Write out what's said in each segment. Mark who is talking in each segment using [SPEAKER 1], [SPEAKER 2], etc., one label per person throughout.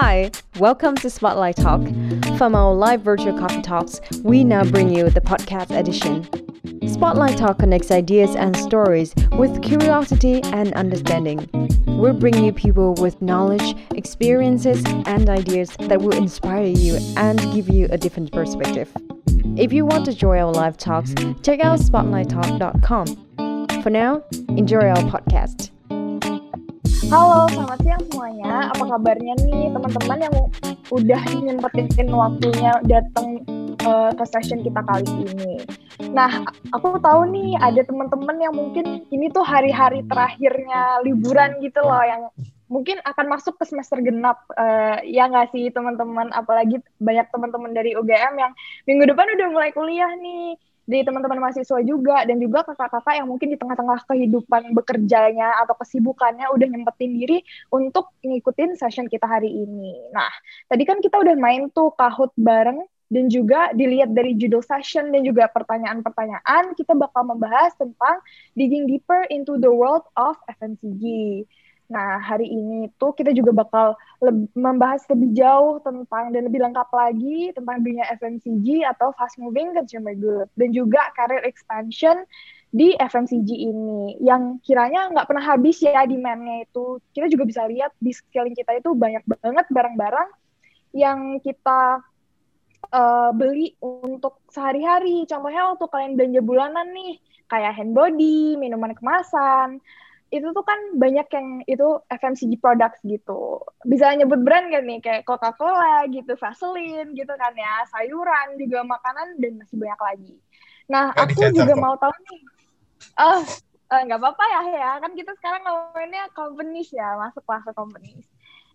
[SPEAKER 1] Hi, welcome to Spotlight Talk. From our live virtual coffee talks, we now bring you the podcast edition. Spotlight Talk connects ideas and stories with curiosity and understanding. We'll bring you people with knowledge, experiences, and ideas that will inspire you and give you a different perspective. If you want to join our live talks, check out spotlighttalk.com. For now, enjoy our podcast.
[SPEAKER 2] Halo, selamat siang semuanya. Apa kabarnya nih teman-teman yang udah nyempetin waktunya datang uh, ke session kita kali ini. Nah, aku tahu nih ada teman-teman yang mungkin ini tuh hari-hari terakhirnya liburan gitu loh yang mungkin akan masuk ke semester genap uh, ya nggak sih teman-teman apalagi banyak teman-teman dari UGM yang minggu depan udah mulai kuliah nih dari teman-teman mahasiswa juga dan juga kakak-kakak yang mungkin di tengah-tengah kehidupan bekerjanya atau kesibukannya udah nyempetin diri untuk ngikutin session kita hari ini. Nah, tadi kan kita udah main tuh kahut bareng dan juga dilihat dari judul session dan juga pertanyaan-pertanyaan, kita bakal membahas tentang digging deeper into the world of FMCG. Nah, hari ini tuh kita juga bakal membahas lebih jauh tentang dan lebih lengkap lagi tentang dunia FMCG atau fast moving consumer goods dan juga career expansion di FMCG ini yang kiranya nggak pernah habis ya demand-nya itu. Kita juga bisa lihat di scaling kita itu banyak banget barang-barang yang kita uh, beli untuk sehari-hari. Contohnya waktu kalian belanja bulanan nih, kayak hand body, minuman kemasan, itu tuh kan banyak yang itu FMCG products gitu. Bisa nyebut brand kan nih kayak Coca-Cola gitu, Vaseline gitu kan ya, sayuran juga makanan dan masih banyak lagi. Nah, ya, aku juga kok. mau tahu nih. Oh, nggak uh, apa-apa ya ya, kan kita sekarang ngomongnya companies ya, masuk ke companies.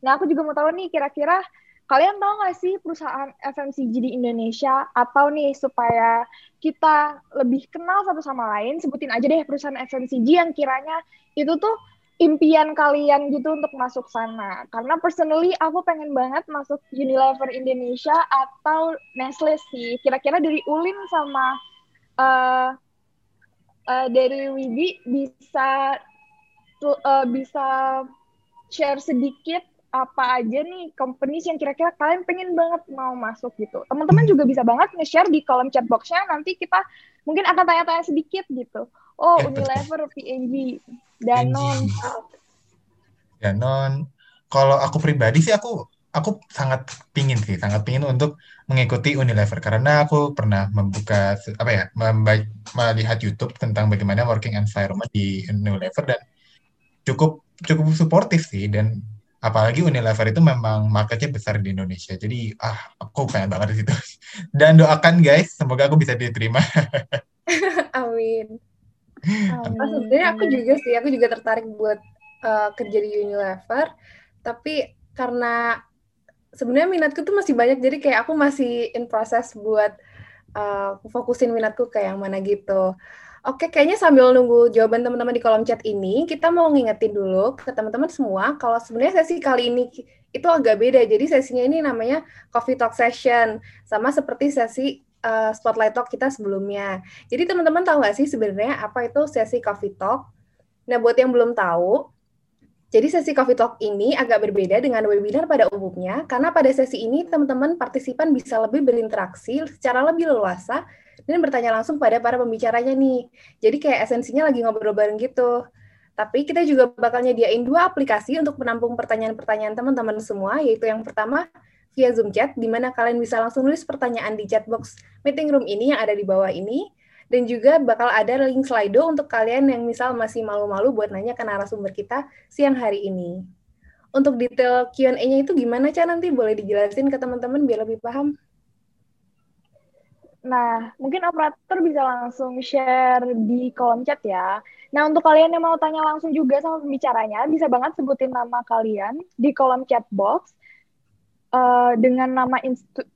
[SPEAKER 2] Nah, aku juga mau tahu nih kira-kira Kalian tahu nggak sih perusahaan FMCG di Indonesia atau nih supaya kita lebih kenal satu sama lain, sebutin aja deh perusahaan FMCG yang kiranya itu tuh impian kalian gitu untuk masuk sana. Karena personally aku pengen banget masuk Unilever Indonesia atau Nestle sih. Kira-kira dari Ulin sama uh, uh, dari Wibi bisa uh, bisa share sedikit apa aja nih companies yang kira-kira kalian pengen banget mau masuk gitu. Teman-teman juga bisa banget nge-share di kolom chat box-nya. Nanti kita mungkin akan tanya-tanya sedikit gitu. Oh, ya, Unilever, PNG, Danon.
[SPEAKER 3] Danon. Kalau aku pribadi sih aku aku sangat pingin sih, sangat pingin untuk mengikuti Unilever karena aku pernah membuka apa ya, melihat YouTube tentang bagaimana working environment di Unilever dan cukup cukup suportif sih dan apalagi Unilever itu memang marketnya besar di Indonesia. Jadi ah aku pengen banget di situ. Dan doakan guys semoga aku bisa diterima.
[SPEAKER 4] Amin, amin. Oh, sebenarnya aku juga sih aku juga tertarik buat uh, kerja di Unilever. Tapi karena sebenarnya minatku tuh masih banyak jadi kayak aku masih in proses buat uh, fokusin minatku ke yang mana gitu Oke, kayaknya sambil nunggu jawaban teman-teman di kolom chat ini, kita mau ngingetin dulu ke teman-teman semua kalau sebenarnya sesi kali ini itu agak beda. Jadi sesinya ini namanya Coffee Talk Session, sama seperti sesi uh, Spotlight Talk kita sebelumnya. Jadi teman-teman tahu nggak sih sebenarnya apa itu sesi Coffee Talk? Nah, buat yang belum tahu, jadi sesi Coffee Talk ini agak berbeda dengan webinar pada umumnya, karena pada sesi ini teman-teman partisipan bisa lebih berinteraksi secara lebih leluasa dan bertanya langsung pada para pembicaranya nih. Jadi kayak esensinya lagi ngobrol bareng gitu. Tapi kita juga bakal nyediain dua aplikasi untuk menampung pertanyaan-pertanyaan teman-teman semua, yaitu yang pertama via Zoom Chat, di mana kalian bisa langsung nulis pertanyaan di chat box meeting room ini yang ada di bawah ini, dan juga bakal ada link Slido untuk kalian yang misal masih malu-malu buat nanya ke narasumber kita siang hari ini. Untuk detail Q&A-nya itu gimana, Ca? Nanti boleh dijelasin ke teman-teman biar lebih paham.
[SPEAKER 2] Nah, mungkin operator bisa langsung share di kolom chat ya. Nah, untuk kalian yang mau tanya langsung juga sama pembicaranya, bisa banget sebutin nama kalian di kolom chat box uh, dengan nama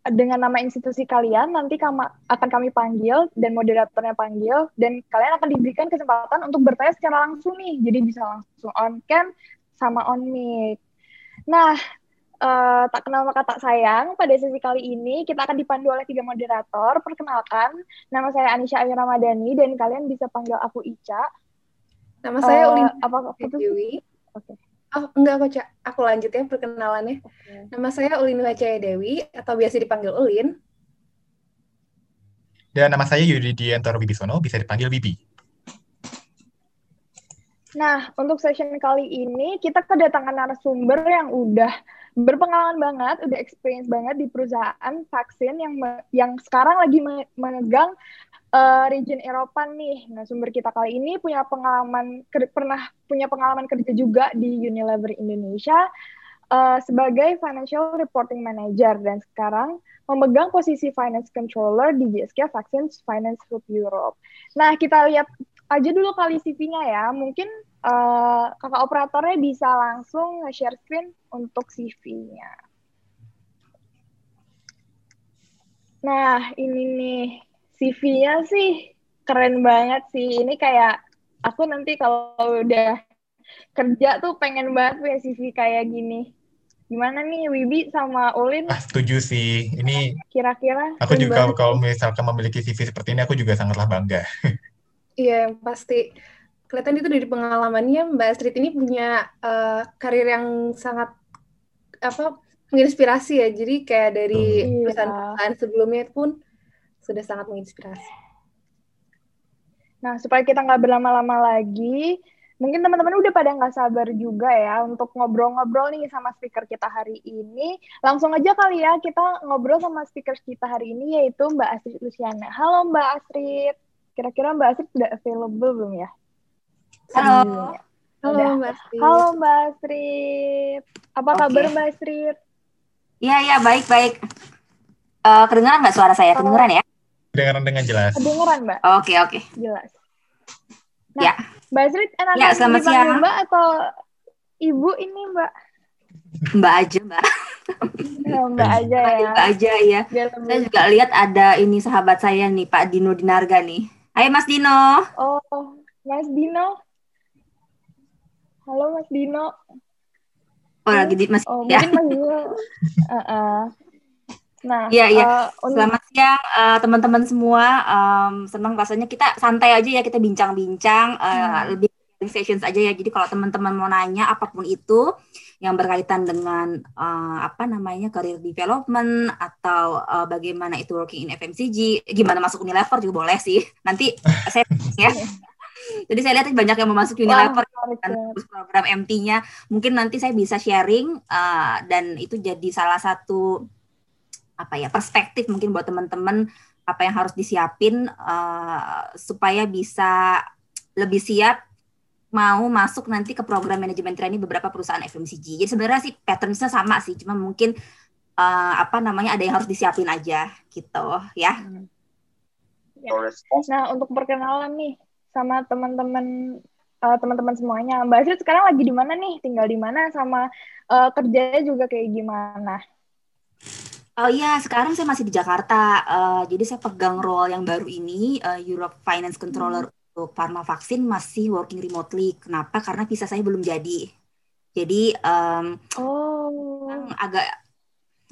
[SPEAKER 2] dengan nama institusi kalian. Nanti kama, akan kami panggil dan moderatornya panggil dan kalian akan diberikan kesempatan untuk bertanya secara langsung nih. Jadi bisa langsung on cam sama on mic. Nah, uh, tak kenal maka tak sayang. Pada sesi kali ini kita akan dipandu oleh tiga moderator. Perkenalkan, nama saya Anisha Ayu Ramadhani dan kalian bisa panggil aku Ica.
[SPEAKER 4] Nama saya uh, Ulin apa Dewi.
[SPEAKER 2] Oke. Okay.
[SPEAKER 4] Oh, enggak kok, Cak. Aku lanjut ya perkenalannya. Okay. Nama saya Ulin Wacaya Dewi, atau biasa dipanggil Ulin.
[SPEAKER 3] Dan nama saya Yudi Diantoro Bibisono, bisa dipanggil Bibi.
[SPEAKER 2] Nah, untuk session kali ini kita kedatangan narasumber yang udah berpengalaman banget, udah experience banget di perusahaan vaksin yang yang sekarang lagi memegang uh, region Eropa nih. Nah, sumber kita kali ini punya pengalaman pernah punya pengalaman kerja juga di Unilever Indonesia uh, sebagai financial reporting manager dan sekarang memegang posisi finance controller di GSK Vaccines Finance Group Europe. Nah, kita lihat aja dulu kali CV-nya ya. Mungkin uh, kakak operatornya bisa langsung share screen untuk CV-nya. Nah, ini nih CV-nya sih keren banget sih. Ini kayak aku nanti kalau udah kerja tuh pengen banget punya CV kayak gini. Gimana nih Wibi sama Ulin?
[SPEAKER 3] Ah, setuju sih. Ini
[SPEAKER 2] kira-kira.
[SPEAKER 3] Aku juga kalau misalkan memiliki CV seperti ini, aku juga sangatlah bangga.
[SPEAKER 4] Iya, pasti. Kelihatan itu dari pengalamannya Mbak Astrid ini punya uh, karir yang sangat apa menginspirasi ya. Jadi kayak dari iya. perusahaan-perusahaan sebelumnya pun sudah sangat menginspirasi.
[SPEAKER 2] Nah, supaya kita nggak berlama-lama lagi, mungkin teman-teman udah pada nggak sabar juga ya untuk ngobrol-ngobrol nih sama speaker kita hari ini. Langsung aja kali ya kita ngobrol sama speaker kita hari ini yaitu Mbak Astrid Luciana. Halo Mbak Astrid. Kira-kira Mbak Astrid udah available belum ya?
[SPEAKER 4] Halo. Halo Mbak Astrid.
[SPEAKER 2] Halo Mbak Astrid. Apa okay. kabar Mbak Astrid?
[SPEAKER 5] Iya, iya, baik-baik. Uh, kedengeran nggak suara saya? Kedengeran ya?
[SPEAKER 3] Kedengeran dengan jelas.
[SPEAKER 2] Kedengeran, Mbak.
[SPEAKER 5] Oke, okay, oke. Okay.
[SPEAKER 2] Jelas.
[SPEAKER 5] Nah, ya.
[SPEAKER 2] Mbak Astrid, enak
[SPEAKER 5] ya, selamat siang.
[SPEAKER 2] Mbak atau Ibu ini, Mbak?
[SPEAKER 5] Mbak aja, Mbak.
[SPEAKER 2] Ya, mbak aja ya.
[SPEAKER 5] Mbak aja ya. Saya juga lihat ada ini sahabat saya nih, Pak Dino Dinarga nih. Hai Mas Dino.
[SPEAKER 2] Oh, Mas Dino. Halo Mas Dino.
[SPEAKER 5] Oh, lagi di Mas
[SPEAKER 2] oh, ya. Mungkin Mas Dino. uh, uh.
[SPEAKER 5] Nah, iya iya. Uh, Selamat siang uh, teman-teman semua. Um, senang rasanya kita santai aja ya kita bincang-bincang uh, hmm. lebih sessions aja ya. Jadi kalau teman-teman mau nanya apa pun itu yang berkaitan dengan uh, apa namanya career development atau uh, bagaimana itu working in FMCG, gimana masuk Unilever juga boleh sih. Nanti saya ya. Jadi saya lihat banyak yang mau masuk Unilever dan program MT-nya. Mungkin nanti saya bisa sharing uh, dan itu jadi salah satu apa ya perspektif mungkin buat teman-teman apa yang harus disiapin uh, supaya bisa lebih siap mau masuk nanti ke program manajemen training beberapa perusahaan FMCG. Jadi sebenarnya sih patternsnya sama sih, cuma mungkin uh, apa namanya ada yang harus disiapin aja gitu ya. Hmm.
[SPEAKER 2] ya. Nah untuk perkenalan nih sama teman-teman uh, teman-teman semuanya, Mbak Astrid sekarang lagi di mana nih? Tinggal di mana? Sama uh, kerjanya juga kayak gimana?
[SPEAKER 5] Oh iya, sekarang saya masih di Jakarta. Uh, jadi saya pegang role yang baru ini, uh, Europe Finance Controller untuk Pharma vaksin masih working remotely. Kenapa? Karena visa saya belum jadi. Jadi um, oh. agak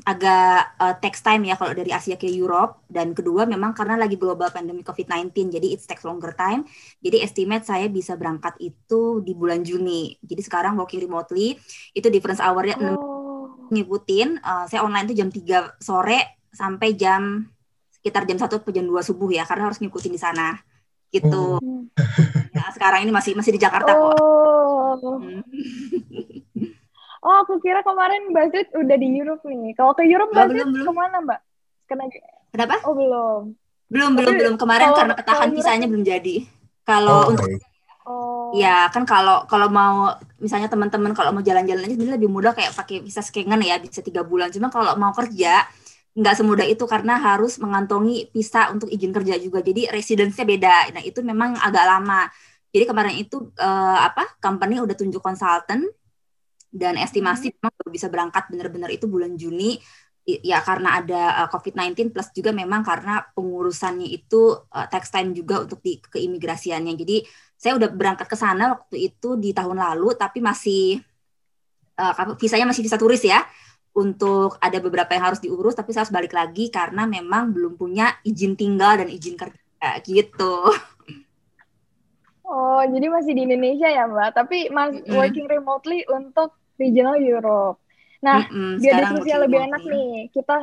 [SPEAKER 5] agak uh, text time ya kalau dari Asia ke Europe dan kedua memang karena lagi global pandemic COVID-19 jadi it takes longer time. Jadi estimate saya bisa berangkat itu di bulan Juni. Jadi sekarang working remotely itu difference hour-nya oh. ngikutin uh, saya online tuh jam 3 sore sampai jam sekitar jam 1 atau jam 2 subuh ya karena harus ngikutin di sana gitu. Oh. Nah, sekarang ini masih masih di Jakarta
[SPEAKER 2] oh. kok. Hmm. oh, aku kira kemarin Mbak Zid udah di Europe nih. Kalau ke Europe Mbak Zid ke mana Mbak?
[SPEAKER 5] Kena... Kenapa?
[SPEAKER 2] Oh belum.
[SPEAKER 5] Belum belum belum kemarin kalau, karena ketahan visanya belum jadi. Kalau oh, untuk Oh. Ya kan kalau kalau mau misalnya teman-teman kalau mau jalan-jalan aja lebih mudah kayak pakai visa skengen ya bisa tiga bulan. Cuma kalau mau kerja nggak semudah itu karena harus mengantongi visa untuk izin kerja juga. Jadi residence-nya beda. Nah, itu memang agak lama. Jadi kemarin itu uh, apa? Company udah tunjuk konsultan dan estimasi hmm. memang baru bisa berangkat benar-benar itu bulan Juni ya karena ada uh, eh, COVID-19 plus juga memang karena pengurusannya itu uh, tax time juga untuk di keimigrasiannya. Jadi saya udah berangkat ke sana waktu itu di tahun lalu tapi masih uh, visanya masih bisa turis ya untuk ada beberapa yang harus diurus tapi saya harus balik lagi karena memang belum punya izin tinggal dan izin kerja gitu.
[SPEAKER 2] Oh, jadi masih di Indonesia ya, Mbak. Tapi Mas mm -hmm. working remotely untuk regional Europe. Nah, mm -mm, biar diskusinya lebih enak nih, kita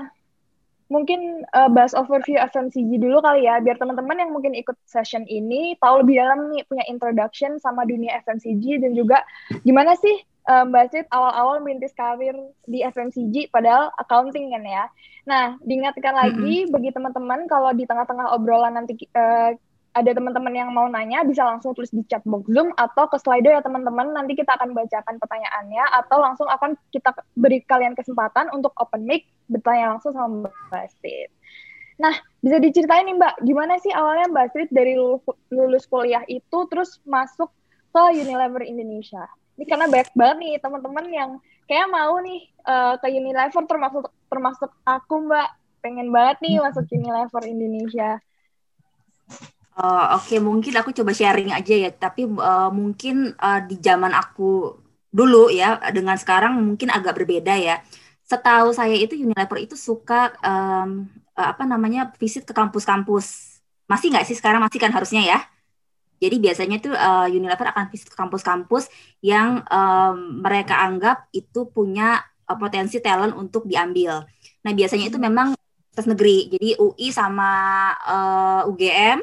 [SPEAKER 2] mungkin uh, bahas overview FMCG dulu kali ya, biar teman-teman yang mungkin ikut session ini tahu lebih dalam nih, punya introduction sama dunia FMCG dan juga gimana sih uh, Mbak Sid awal-awal merintis karir di FMCG padahal accounting kan ya. Nah, diingatkan lagi mm -hmm. bagi teman-teman kalau di tengah-tengah obrolan nanti uh, ada teman-teman yang mau nanya bisa langsung tulis di chat box Zoom atau ke Slido ya teman-teman. Nanti kita akan bacakan pertanyaannya atau langsung akan kita beri kalian kesempatan untuk open mic bertanya langsung sama Mbak Astrid. Nah, bisa diceritain nih Mbak, gimana sih awalnya Mbak Astrid dari lulus kuliah itu terus masuk ke Unilever Indonesia? Ini karena banyak banget nih teman-teman yang kayak mau nih uh, ke Unilever termasuk termasuk aku Mbak, pengen banget nih masuk Unilever Indonesia.
[SPEAKER 5] Uh, Oke, okay, mungkin aku coba sharing aja ya. Tapi uh, mungkin uh, di zaman aku dulu ya, dengan sekarang mungkin agak berbeda ya. Setahu saya itu Unilever itu suka um, apa namanya visit ke kampus-kampus. Masih nggak sih sekarang masih kan harusnya ya. Jadi biasanya tuh uh, Unilever akan visit ke kampus-kampus yang um, mereka anggap itu punya uh, potensi talent untuk diambil. Nah biasanya itu memang tes negeri. Jadi UI sama uh, UGM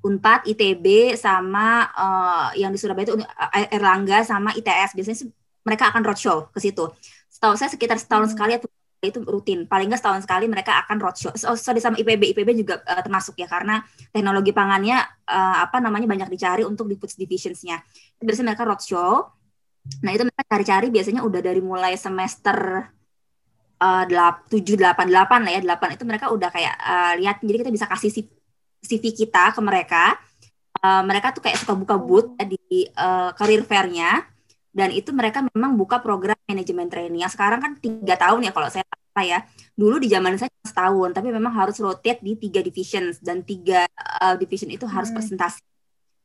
[SPEAKER 5] Unpad, ITB sama uh, yang di Surabaya itu eh, Erlangga sama ITS biasanya mereka akan roadshow ke situ. Setahu saya sekitar setahun hmm. sekali atau itu rutin. Paling nggak setahun sekali mereka akan roadshow. Oh, sorry sama IPB, IPB juga uh, termasuk ya karena teknologi pangannya uh, apa namanya banyak dicari untuk di food divisionsnya. Biasanya mereka roadshow. Nah itu mereka cari-cari biasanya udah dari mulai semester tujuh delapan delapan lah ya delapan itu mereka udah kayak uh, lihat jadi kita bisa kasih si CV kita ke mereka. Uh, mereka tuh kayak suka buka booth oh. di uh, career fair-nya dan itu mereka memang buka program manajemen training. Yang sekarang kan tiga tahun ya kalau saya apa ya. Dulu di zaman saya setahun, tapi memang harus rotate di tiga divisions dan tiga uh, division itu harus hmm. presentasi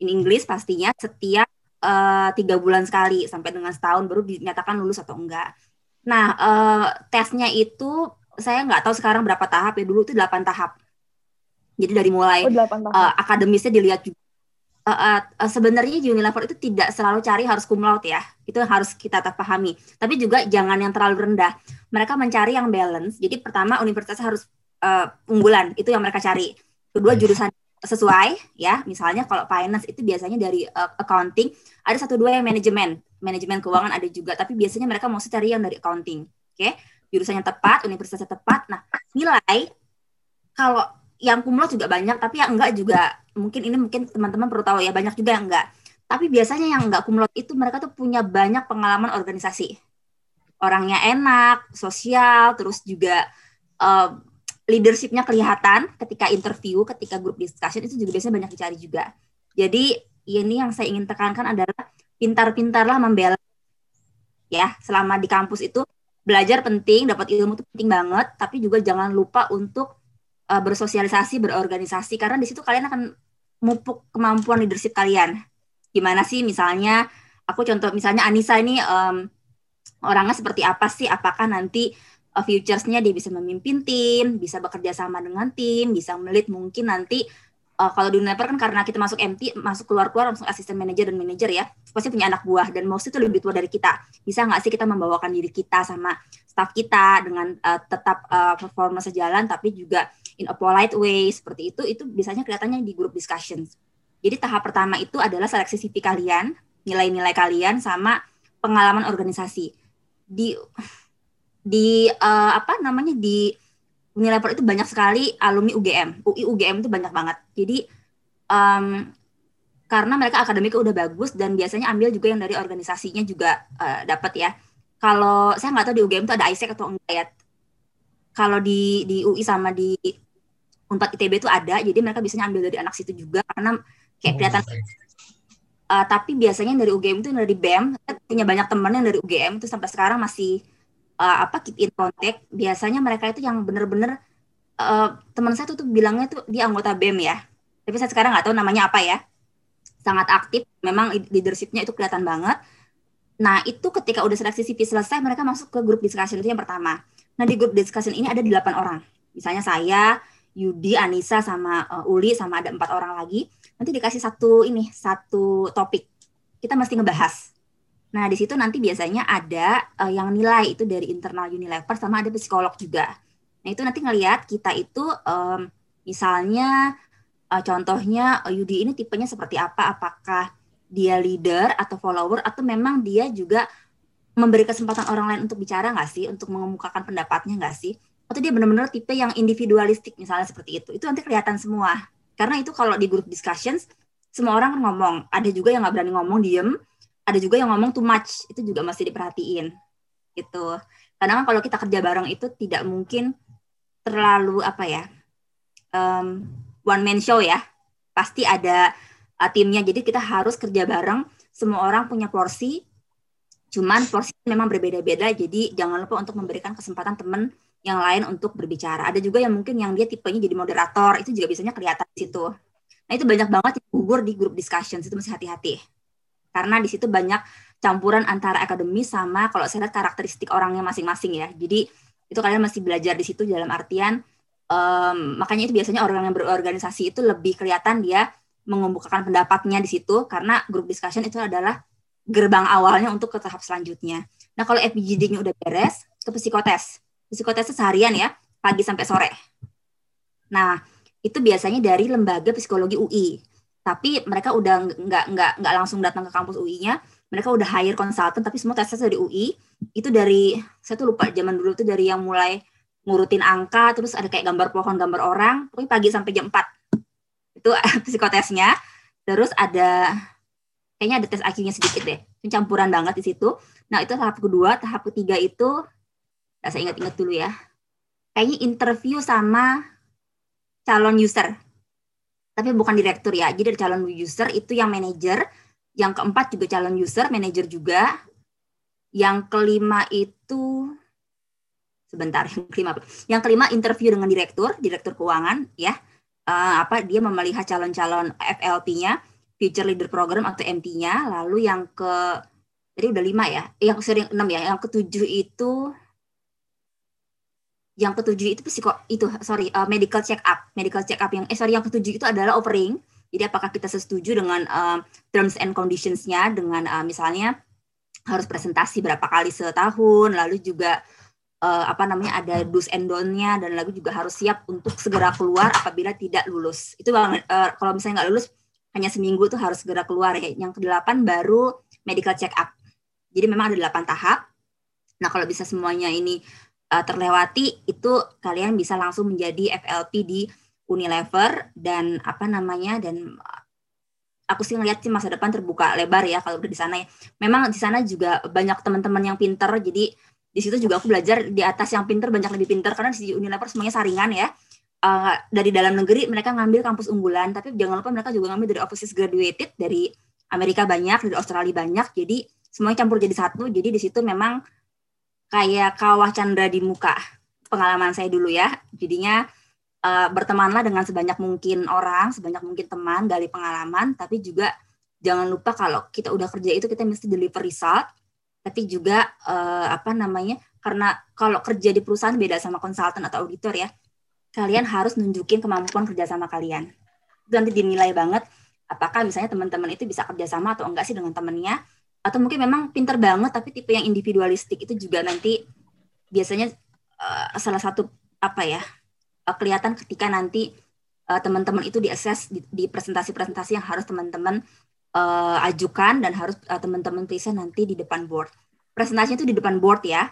[SPEAKER 5] in English pastinya setiap uh, tiga bulan sekali sampai dengan setahun baru dinyatakan lulus atau enggak. Nah uh, tesnya itu saya nggak tahu sekarang berapa tahap ya dulu itu delapan tahap. Jadi dari mulai oh, uh, akademisnya dilihat juga. Uh, uh, sebenarnya Unilever itu tidak selalu cari harus cum laude ya, itu harus kita pahami. Tapi juga jangan yang terlalu rendah. Mereka mencari yang balance. Jadi pertama universitas harus uh, unggulan, itu yang mereka cari. Kedua jurusan sesuai ya, misalnya kalau finance itu biasanya dari uh, accounting, ada satu dua yang manajemen, manajemen keuangan ada juga, tapi biasanya mereka mau cari yang dari accounting. Oke, okay? jurusannya tepat, universitasnya tepat. Nah, nilai kalau yang kumlot juga banyak tapi yang enggak juga. Mungkin ini mungkin teman-teman perlu tahu ya banyak juga yang enggak. Tapi biasanya yang enggak kumlot itu mereka tuh punya banyak pengalaman organisasi. Orangnya enak sosial terus juga uh, leadershipnya kelihatan ketika interview ketika grup discussion itu juga biasanya banyak dicari juga. Jadi ini yang saya ingin tekankan adalah pintar-pintarlah membela ya selama di kampus itu belajar penting dapat ilmu itu penting banget tapi juga jangan lupa untuk uh, bersosialisasi, berorganisasi karena di situ kalian akan mupuk kemampuan leadership kalian. Gimana sih misalnya aku contoh misalnya Anissa ini um, orangnya seperti apa sih? Apakah nanti uh, futuresnya dia bisa memimpin tim, bisa bekerja sama dengan tim, bisa melit mungkin nanti uh, kalau di Unilever kan karena kita masuk MT, masuk keluar-keluar langsung asisten manajer dan manajer ya, pasti punya anak buah dan most itu lebih tua dari kita. Bisa nggak sih kita membawakan diri kita sama staff kita dengan uh, tetap uh, performa sejalan tapi juga in a polite way seperti itu itu biasanya kelihatannya di group discussions. Jadi tahap pertama itu adalah seleksi CV kalian, nilai-nilai kalian sama pengalaman organisasi. Di di uh, apa namanya di Unilever itu banyak sekali alumni UGM. UI UGM itu banyak banget. Jadi um, karena mereka akademiknya udah bagus dan biasanya ambil juga yang dari organisasinya juga uh, dapat ya. Kalau saya nggak tahu di UGM itu ada ISEC atau enggak ya. Kalau di di UI sama di Unpad ITB itu ada, jadi mereka biasanya ambil dari anak situ juga karena kayak oh, kelihatan. Uh, tapi biasanya dari UGM itu dari BEM, saya punya banyak teman yang dari UGM itu sampai sekarang masih uh, apa keep in contact. Biasanya mereka itu yang bener-bener uh, teman saya tuh, tuh bilangnya tuh dia anggota BEM ya. Tapi saya sekarang nggak tahu namanya apa ya. Sangat aktif, memang leadershipnya itu kelihatan banget. Nah itu ketika udah seleksi CV selesai, mereka masuk ke grup discussion itu yang pertama. Nah di grup discussion ini ada delapan orang. Misalnya saya, Yudi, Anissa sama uh, Uli sama ada empat orang lagi. Nanti dikasih satu ini, satu topik. Kita mesti ngebahas. Nah, di situ nanti biasanya ada uh, yang nilai itu dari internal Unilever sama ada psikolog juga. Nah, itu nanti ngelihat kita itu um, misalnya uh, contohnya uh, Yudi ini tipenya seperti apa? Apakah dia leader atau follower atau memang dia juga memberi kesempatan orang lain untuk bicara nggak sih, untuk mengemukakan pendapatnya nggak sih? Atau dia benar-benar tipe yang individualistik misalnya seperti itu. Itu nanti kelihatan semua. Karena itu kalau di group discussions semua orang ngomong. Ada juga yang nggak berani ngomong diem, ada juga yang ngomong too much. Itu juga masih diperhatiin. Gitu. Karena kan kalau kita kerja bareng itu tidak mungkin terlalu apa ya um, one man show ya. Pasti ada uh, timnya. Jadi kita harus kerja bareng. Semua orang punya porsi. Cuman porsi memang berbeda-beda. Jadi jangan lupa untuk memberikan kesempatan teman yang lain untuk berbicara ada juga yang mungkin yang dia tipenya jadi moderator itu juga biasanya kelihatan di situ nah itu banyak banget yang gugur di grup discussions itu mesti hati-hati karena di situ banyak campuran antara akademis sama kalau saya lihat karakteristik orangnya masing-masing ya. Jadi itu kalian masih belajar di situ dalam artian um, makanya itu biasanya orang yang berorganisasi itu lebih kelihatan dia mengemukakan pendapatnya di situ karena group discussion itu adalah gerbang awalnya untuk ke tahap selanjutnya. Nah kalau FPGD-nya udah beres, ke psikotes. Psikotesnya seharian ya, pagi sampai sore. Nah itu biasanya dari lembaga psikologi UI tapi mereka udah nggak nggak nggak langsung datang ke kampus UI-nya mereka udah hire konsultan tapi semua tesnya dari UI itu dari saya tuh lupa zaman dulu tuh dari yang mulai ngurutin angka terus ada kayak gambar pohon gambar orang. Pokoknya pagi sampai jam 4 itu psikotesnya. Terus ada kayaknya ada tes IQ-nya sedikit deh. Campuran banget di situ. Nah itu tahap kedua. Tahap ketiga itu nah, saya ingat-ingat dulu ya kayaknya interview sama calon user tapi bukan direktur ya. Jadi dari calon user itu yang manajer, yang keempat juga calon user, manajer juga. Yang kelima itu sebentar, yang kelima Yang kelima interview dengan direktur, direktur keuangan ya. Uh, apa dia memelihat calon-calon FLP-nya, Future Leader Program atau MT-nya. Lalu yang ke jadi udah lima ya, yang sering enam ya, yang ketujuh itu yang ketujuh itu psiko itu sorry uh, medical check up. Medical check up yang eh sorry yang ketujuh itu adalah offering. Jadi apakah kita setuju dengan uh, terms and conditionsnya dengan uh, misalnya harus presentasi berapa kali setahun lalu juga uh, apa namanya ada do's and don't-nya dan lalu juga harus siap untuk segera keluar apabila tidak lulus. Itu uh, kalau misalnya nggak lulus hanya seminggu itu harus segera keluar ya. Yang kedelapan baru medical check up. Jadi memang ada delapan tahap. Nah kalau bisa semuanya ini uh, terlewati itu kalian bisa langsung menjadi FLP di Unilever dan apa namanya dan aku sih ngeliat sih masa depan terbuka lebar ya kalau udah di sana ya. Memang di sana juga banyak teman-teman yang pinter jadi di situ juga aku belajar di atas yang pinter banyak lebih pinter karena di Unilever semuanya saringan ya. Uh, dari dalam negeri mereka ngambil kampus unggulan tapi jangan lupa mereka juga ngambil dari overseas graduated dari Amerika banyak dari Australia banyak jadi semuanya campur jadi satu jadi di situ memang kayak kawah Chandra di muka pengalaman saya dulu ya. Jadinya uh, bertemanlah dengan sebanyak mungkin orang, sebanyak mungkin teman, gali pengalaman, tapi juga jangan lupa kalau kita udah kerja itu kita mesti deliver result, tapi juga uh, apa namanya? Karena kalau kerja di perusahaan beda sama konsultan atau auditor ya. Kalian harus nunjukin kemampuan kerja sama kalian. Itu nanti dinilai banget apakah misalnya teman-teman itu bisa kerjasama atau enggak sih dengan temennya atau mungkin memang pinter banget tapi tipe yang individualistik itu juga nanti biasanya uh, salah satu apa ya uh, kelihatan ketika nanti uh, teman-teman itu diakses di, di presentasi-presentasi yang harus teman-teman uh, ajukan dan harus uh, teman-teman present nanti di depan board. Presentasinya itu di depan board ya.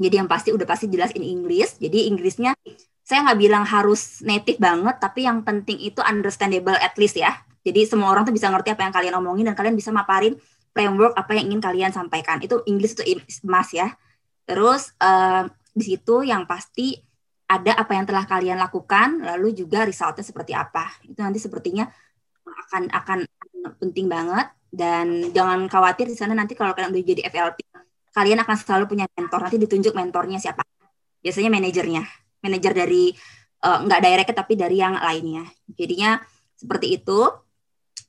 [SPEAKER 5] Jadi yang pasti udah pasti jelas in English. Jadi Inggrisnya saya nggak bilang harus native banget, tapi yang penting itu understandable at least ya. Jadi semua orang tuh bisa ngerti apa yang kalian omongin dan kalian bisa maparin framework apa yang ingin kalian sampaikan. Itu Inggris itu emas ya. Terus uh, di situ yang pasti ada apa yang telah kalian lakukan, lalu juga resultnya seperti apa. Itu nanti sepertinya akan akan penting banget dan jangan khawatir di sana nanti kalau kalian udah jadi FLP, kalian akan selalu punya mentor. Nanti ditunjuk mentornya siapa. Biasanya manajernya, manajer dari uh, nggak direct tapi dari yang lainnya. Jadinya seperti itu.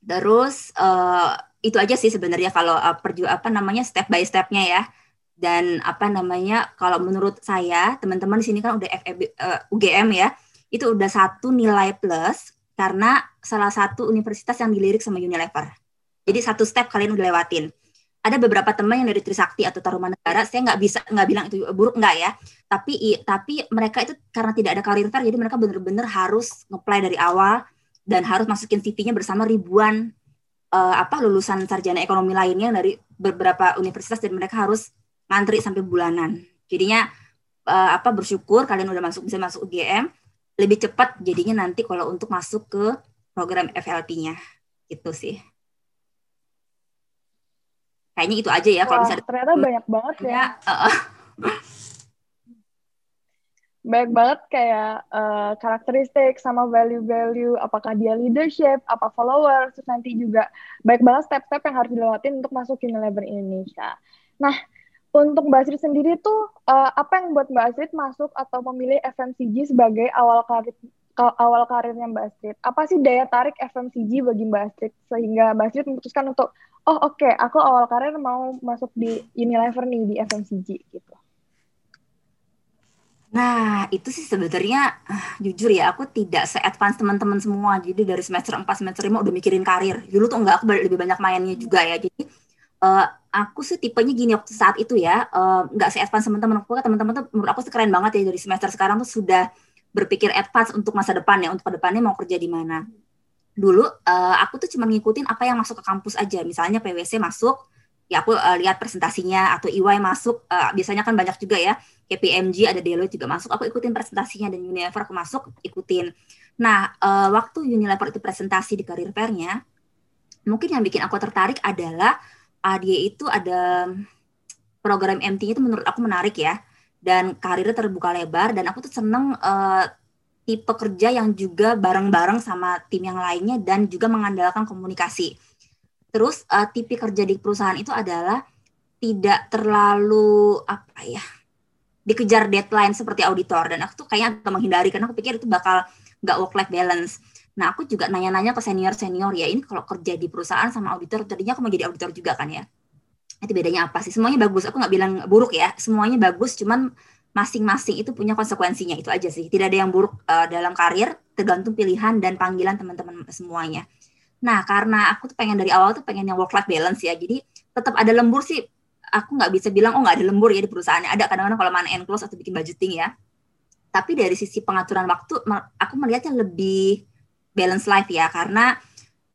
[SPEAKER 5] Terus uh, itu aja sih sebenarnya kalau uh, perju apa namanya step by stepnya ya. Dan apa namanya kalau menurut saya teman-teman di sini kan udah FEB, uh, UGM ya itu udah satu nilai plus karena salah satu universitas yang dilirik sama Unilever. Jadi satu step kalian udah lewatin. Ada beberapa teman yang dari Trisakti atau Taruman Negara, saya nggak bisa nggak bilang itu buruk nggak ya, tapi tapi mereka itu karena tidak ada karir fair, jadi mereka benar-benar harus ngeplay dari awal dan harus masukin CV-nya bersama ribuan uh, apa lulusan sarjana ekonomi lainnya dari beberapa universitas dan mereka harus ngantri sampai bulanan. Jadinya uh, apa bersyukur kalian udah masuk bisa masuk UGM lebih cepat jadinya nanti kalau untuk masuk ke program FLP-nya gitu sih. Kayaknya itu aja ya
[SPEAKER 2] kalau misalnya ternyata banyak banget ya. Uh, banyak banget kayak uh, karakteristik sama value-value apakah dia leadership apa follower terus nanti juga banyak banget step-step yang harus dilewatin untuk masuk Unilever Indonesia. Nah, untuk Mbak Astrid sendiri tuh uh, apa yang buat Mbak Astrid masuk atau memilih FMCG sebagai awal karir awal karirnya Mbak Astrid? Apa sih daya tarik FMCG bagi Mbak Astrid sehingga Mbak Astrid memutuskan untuk oh oke okay, aku awal karir mau masuk di Unilever nih di FMCG gitu.
[SPEAKER 5] Nah, itu sih sebenarnya uh, jujur ya, aku tidak se-advance teman-teman semua. Jadi dari semester 4, semester 5 udah mikirin karir. Dulu tuh enggak, aku lebih banyak mainnya juga ya. Jadi uh, aku sih tipenya gini waktu saat itu ya, uh, nggak se-advance teman-teman aku. Teman-teman tuh menurut aku sih keren banget ya dari semester sekarang tuh sudah berpikir advance untuk masa depan ya, untuk ke depannya mau kerja di mana dulu uh, aku tuh cuma ngikutin apa yang masuk ke kampus aja. Misalnya PwC masuk, ya aku uh, lihat presentasinya atau EY masuk, uh, biasanya kan banyak juga ya. KPMG ada Deloitte juga masuk, aku ikutin presentasinya dan Unilever aku masuk ikutin. Nah, uh, waktu Unilever itu presentasi di karir fairnya, mungkin yang bikin aku tertarik adalah uh, dia itu ada program MT itu menurut aku menarik ya dan karirnya terbuka lebar dan aku tuh seneng uh, tipe kerja yang juga bareng-bareng sama tim yang lainnya dan juga mengandalkan komunikasi. Terus uh, tipe kerja di perusahaan itu adalah tidak terlalu apa ya dikejar deadline seperti auditor dan aku tuh kayaknya agak menghindari karena aku pikir itu bakal nggak work life balance. Nah aku juga nanya-nanya ke senior senior ya ini kalau kerja di perusahaan sama auditor tadinya aku mau jadi auditor juga kan ya. Itu bedanya apa sih? Semuanya bagus. Aku nggak bilang buruk ya. Semuanya bagus. Cuman masing-masing itu punya konsekuensinya itu aja sih tidak ada yang buruk uh, dalam karir tergantung pilihan dan panggilan teman-teman semuanya nah karena aku tuh pengen dari awal tuh pengen yang work life balance ya jadi tetap ada lembur sih aku nggak bisa bilang oh nggak ada lembur ya di perusahaannya. Ada kadang-kadang kalau mana end close atau bikin budgeting ya. Tapi dari sisi pengaturan waktu aku melihatnya lebih balance life ya karena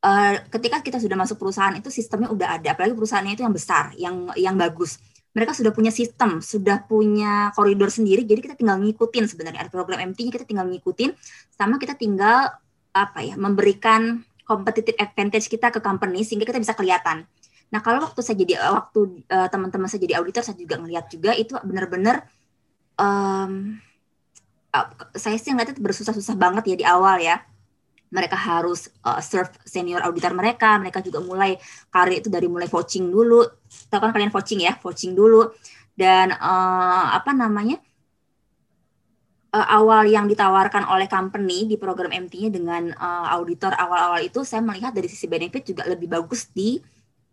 [SPEAKER 5] uh, ketika kita sudah masuk perusahaan itu sistemnya udah ada apalagi perusahaannya itu yang besar yang yang bagus. Mereka sudah punya sistem, sudah punya koridor sendiri, jadi kita tinggal ngikutin sebenarnya. Ada program MT-nya kita tinggal ngikutin, sama kita tinggal apa ya memberikan competitive advantage kita ke company sehingga kita bisa kelihatan. Nah kalau waktu saya jadi waktu uh, teman-teman saya jadi auditor saya juga ngelihat juga itu benar-benar um, saya sih ngeliatnya bersusah-susah banget ya di awal ya. Mereka harus uh, serve senior auditor mereka, mereka juga mulai karir itu dari mulai coaching dulu, tahu kan kalian coaching ya, coaching dulu, dan uh, apa namanya, uh, awal yang ditawarkan oleh company di program MT-nya dengan uh, auditor awal-awal itu, saya melihat dari sisi benefit juga lebih bagus di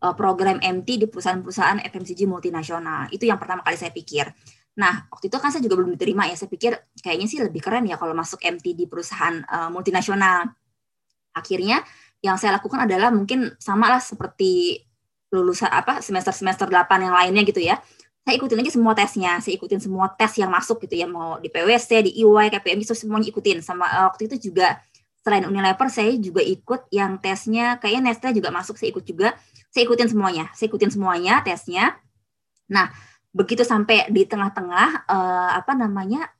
[SPEAKER 5] uh, program MT di perusahaan-perusahaan FMCG multinasional, itu yang pertama kali saya pikir. Nah, waktu itu kan saya juga belum diterima ya. Saya pikir kayaknya sih lebih keren ya kalau masuk MT di perusahaan uh, multinasional akhirnya yang saya lakukan adalah mungkin sama lah seperti lulusan apa semester-semester 8 yang lainnya gitu ya. Saya ikutin aja semua tesnya, saya ikutin semua tes yang masuk gitu ya, mau di PwC, di EY, KPM itu semuanya ikutin. Sama uh, waktu itu juga selain Unilever saya juga ikut yang tesnya kayaknya Nestle juga masuk, saya ikut juga. Saya ikutin semuanya, saya ikutin semuanya tesnya. Nah, begitu sampai di tengah-tengah uh, apa namanya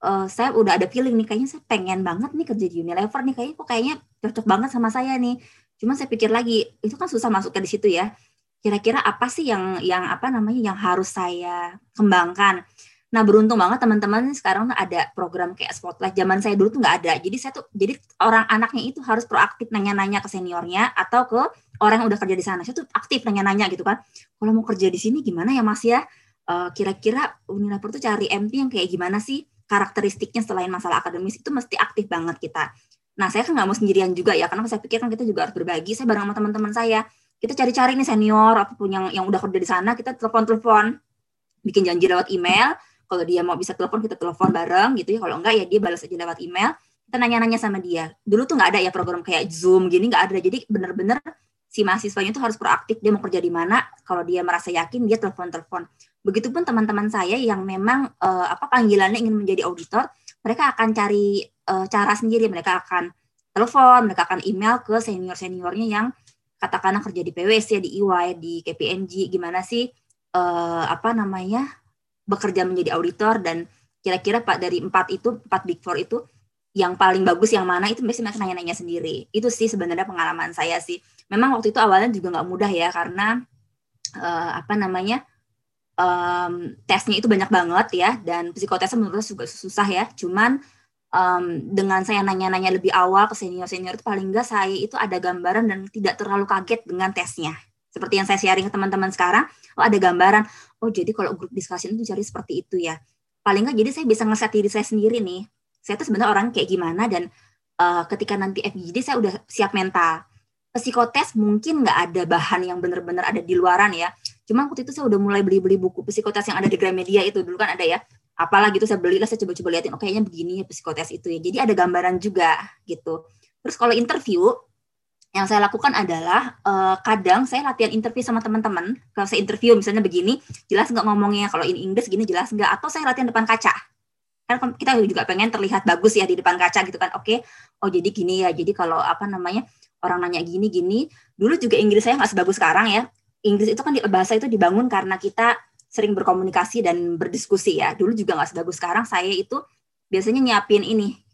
[SPEAKER 5] uh, saya udah ada feeling nih kayaknya saya pengen banget nih kerja di Unilever nih kayaknya kok kayaknya cocok banget sama saya nih. Cuma saya pikir lagi itu kan susah masuk ke di situ ya. Kira-kira apa sih yang yang apa namanya yang harus saya kembangkan? Nah beruntung banget teman-teman sekarang ada program kayak Spotlight. Zaman saya dulu tuh nggak ada. Jadi saya tuh jadi orang anaknya itu harus proaktif nanya-nanya ke seniornya atau ke orang yang udah kerja di sana. Saya tuh aktif nanya-nanya gitu kan. Kalau mau kerja di sini gimana ya Mas ya? Eh, kira-kira Unilever tuh cari MP yang kayak gimana sih? karakteristiknya selain masalah akademis itu mesti aktif banget kita. Nah, saya kan nggak mau sendirian juga ya, karena saya pikir kan kita juga harus berbagi. Saya bareng sama teman-teman saya. Kita cari-cari nih senior apa pun yang yang udah kerja di sana, kita telepon-telepon, bikin janji lewat email. Kalau dia mau bisa telepon, kita telepon bareng gitu ya. Kalau enggak ya dia balas aja lewat email. Kita nanya-nanya sama dia. Dulu tuh nggak ada ya program kayak Zoom gini, nggak ada. Jadi bener-bener si mahasiswanya itu harus proaktif dia mau kerja di mana kalau dia merasa yakin dia telepon telepon begitupun teman-teman saya yang memang uh, apa panggilannya ingin menjadi auditor mereka akan cari uh, cara sendiri mereka akan telepon mereka akan email ke senior seniornya yang katakanlah kerja di PwC di EY di KPMG gimana sih uh, apa namanya bekerja menjadi auditor dan kira-kira pak dari empat itu empat big four itu yang paling bagus yang mana itu biasanya nanya-nanya sendiri. Itu sih sebenarnya pengalaman saya sih. Memang waktu itu awalnya juga nggak mudah ya karena uh, apa namanya um, tesnya itu banyak banget ya dan psikotesnya menurut saya juga susah ya. Cuman um, dengan saya nanya-nanya lebih awal ke senior-senior itu paling enggak saya itu ada gambaran dan tidak terlalu kaget dengan tesnya. Seperti yang saya sharing ke teman-teman sekarang, oh ada gambaran, oh jadi kalau grup discussion itu cari seperti itu ya. Paling enggak jadi saya bisa ngeset diri saya sendiri nih. Saya tuh sebenarnya orang kayak gimana dan uh, ketika nanti FGD saya udah siap mental. Psikotes mungkin nggak ada bahan yang benar-benar ada di luaran ya. Cuma waktu itu saya udah mulai beli-beli buku psikotes yang ada di Gramedia itu. Dulu kan ada ya. Apalah gitu saya belilah saya coba-coba liatin. Oh kayaknya begini ya psikotes itu ya. Jadi ada gambaran juga gitu. Terus kalau interview yang saya lakukan adalah uh, kadang saya latihan interview sama teman-teman. Kalau saya interview misalnya begini jelas nggak ngomongnya. Kalau ini Inggris gini jelas nggak. Atau saya latihan depan kaca. Kan kita juga pengen terlihat bagus ya di depan kaca gitu kan. Oke oh jadi gini ya. Jadi kalau apa namanya orang nanya gini gini. Dulu juga Inggris saya nggak sebagus sekarang ya. Inggris itu kan bahasa itu dibangun karena kita sering berkomunikasi dan berdiskusi ya. Dulu juga nggak sebagus sekarang. Saya itu biasanya nyiapin ini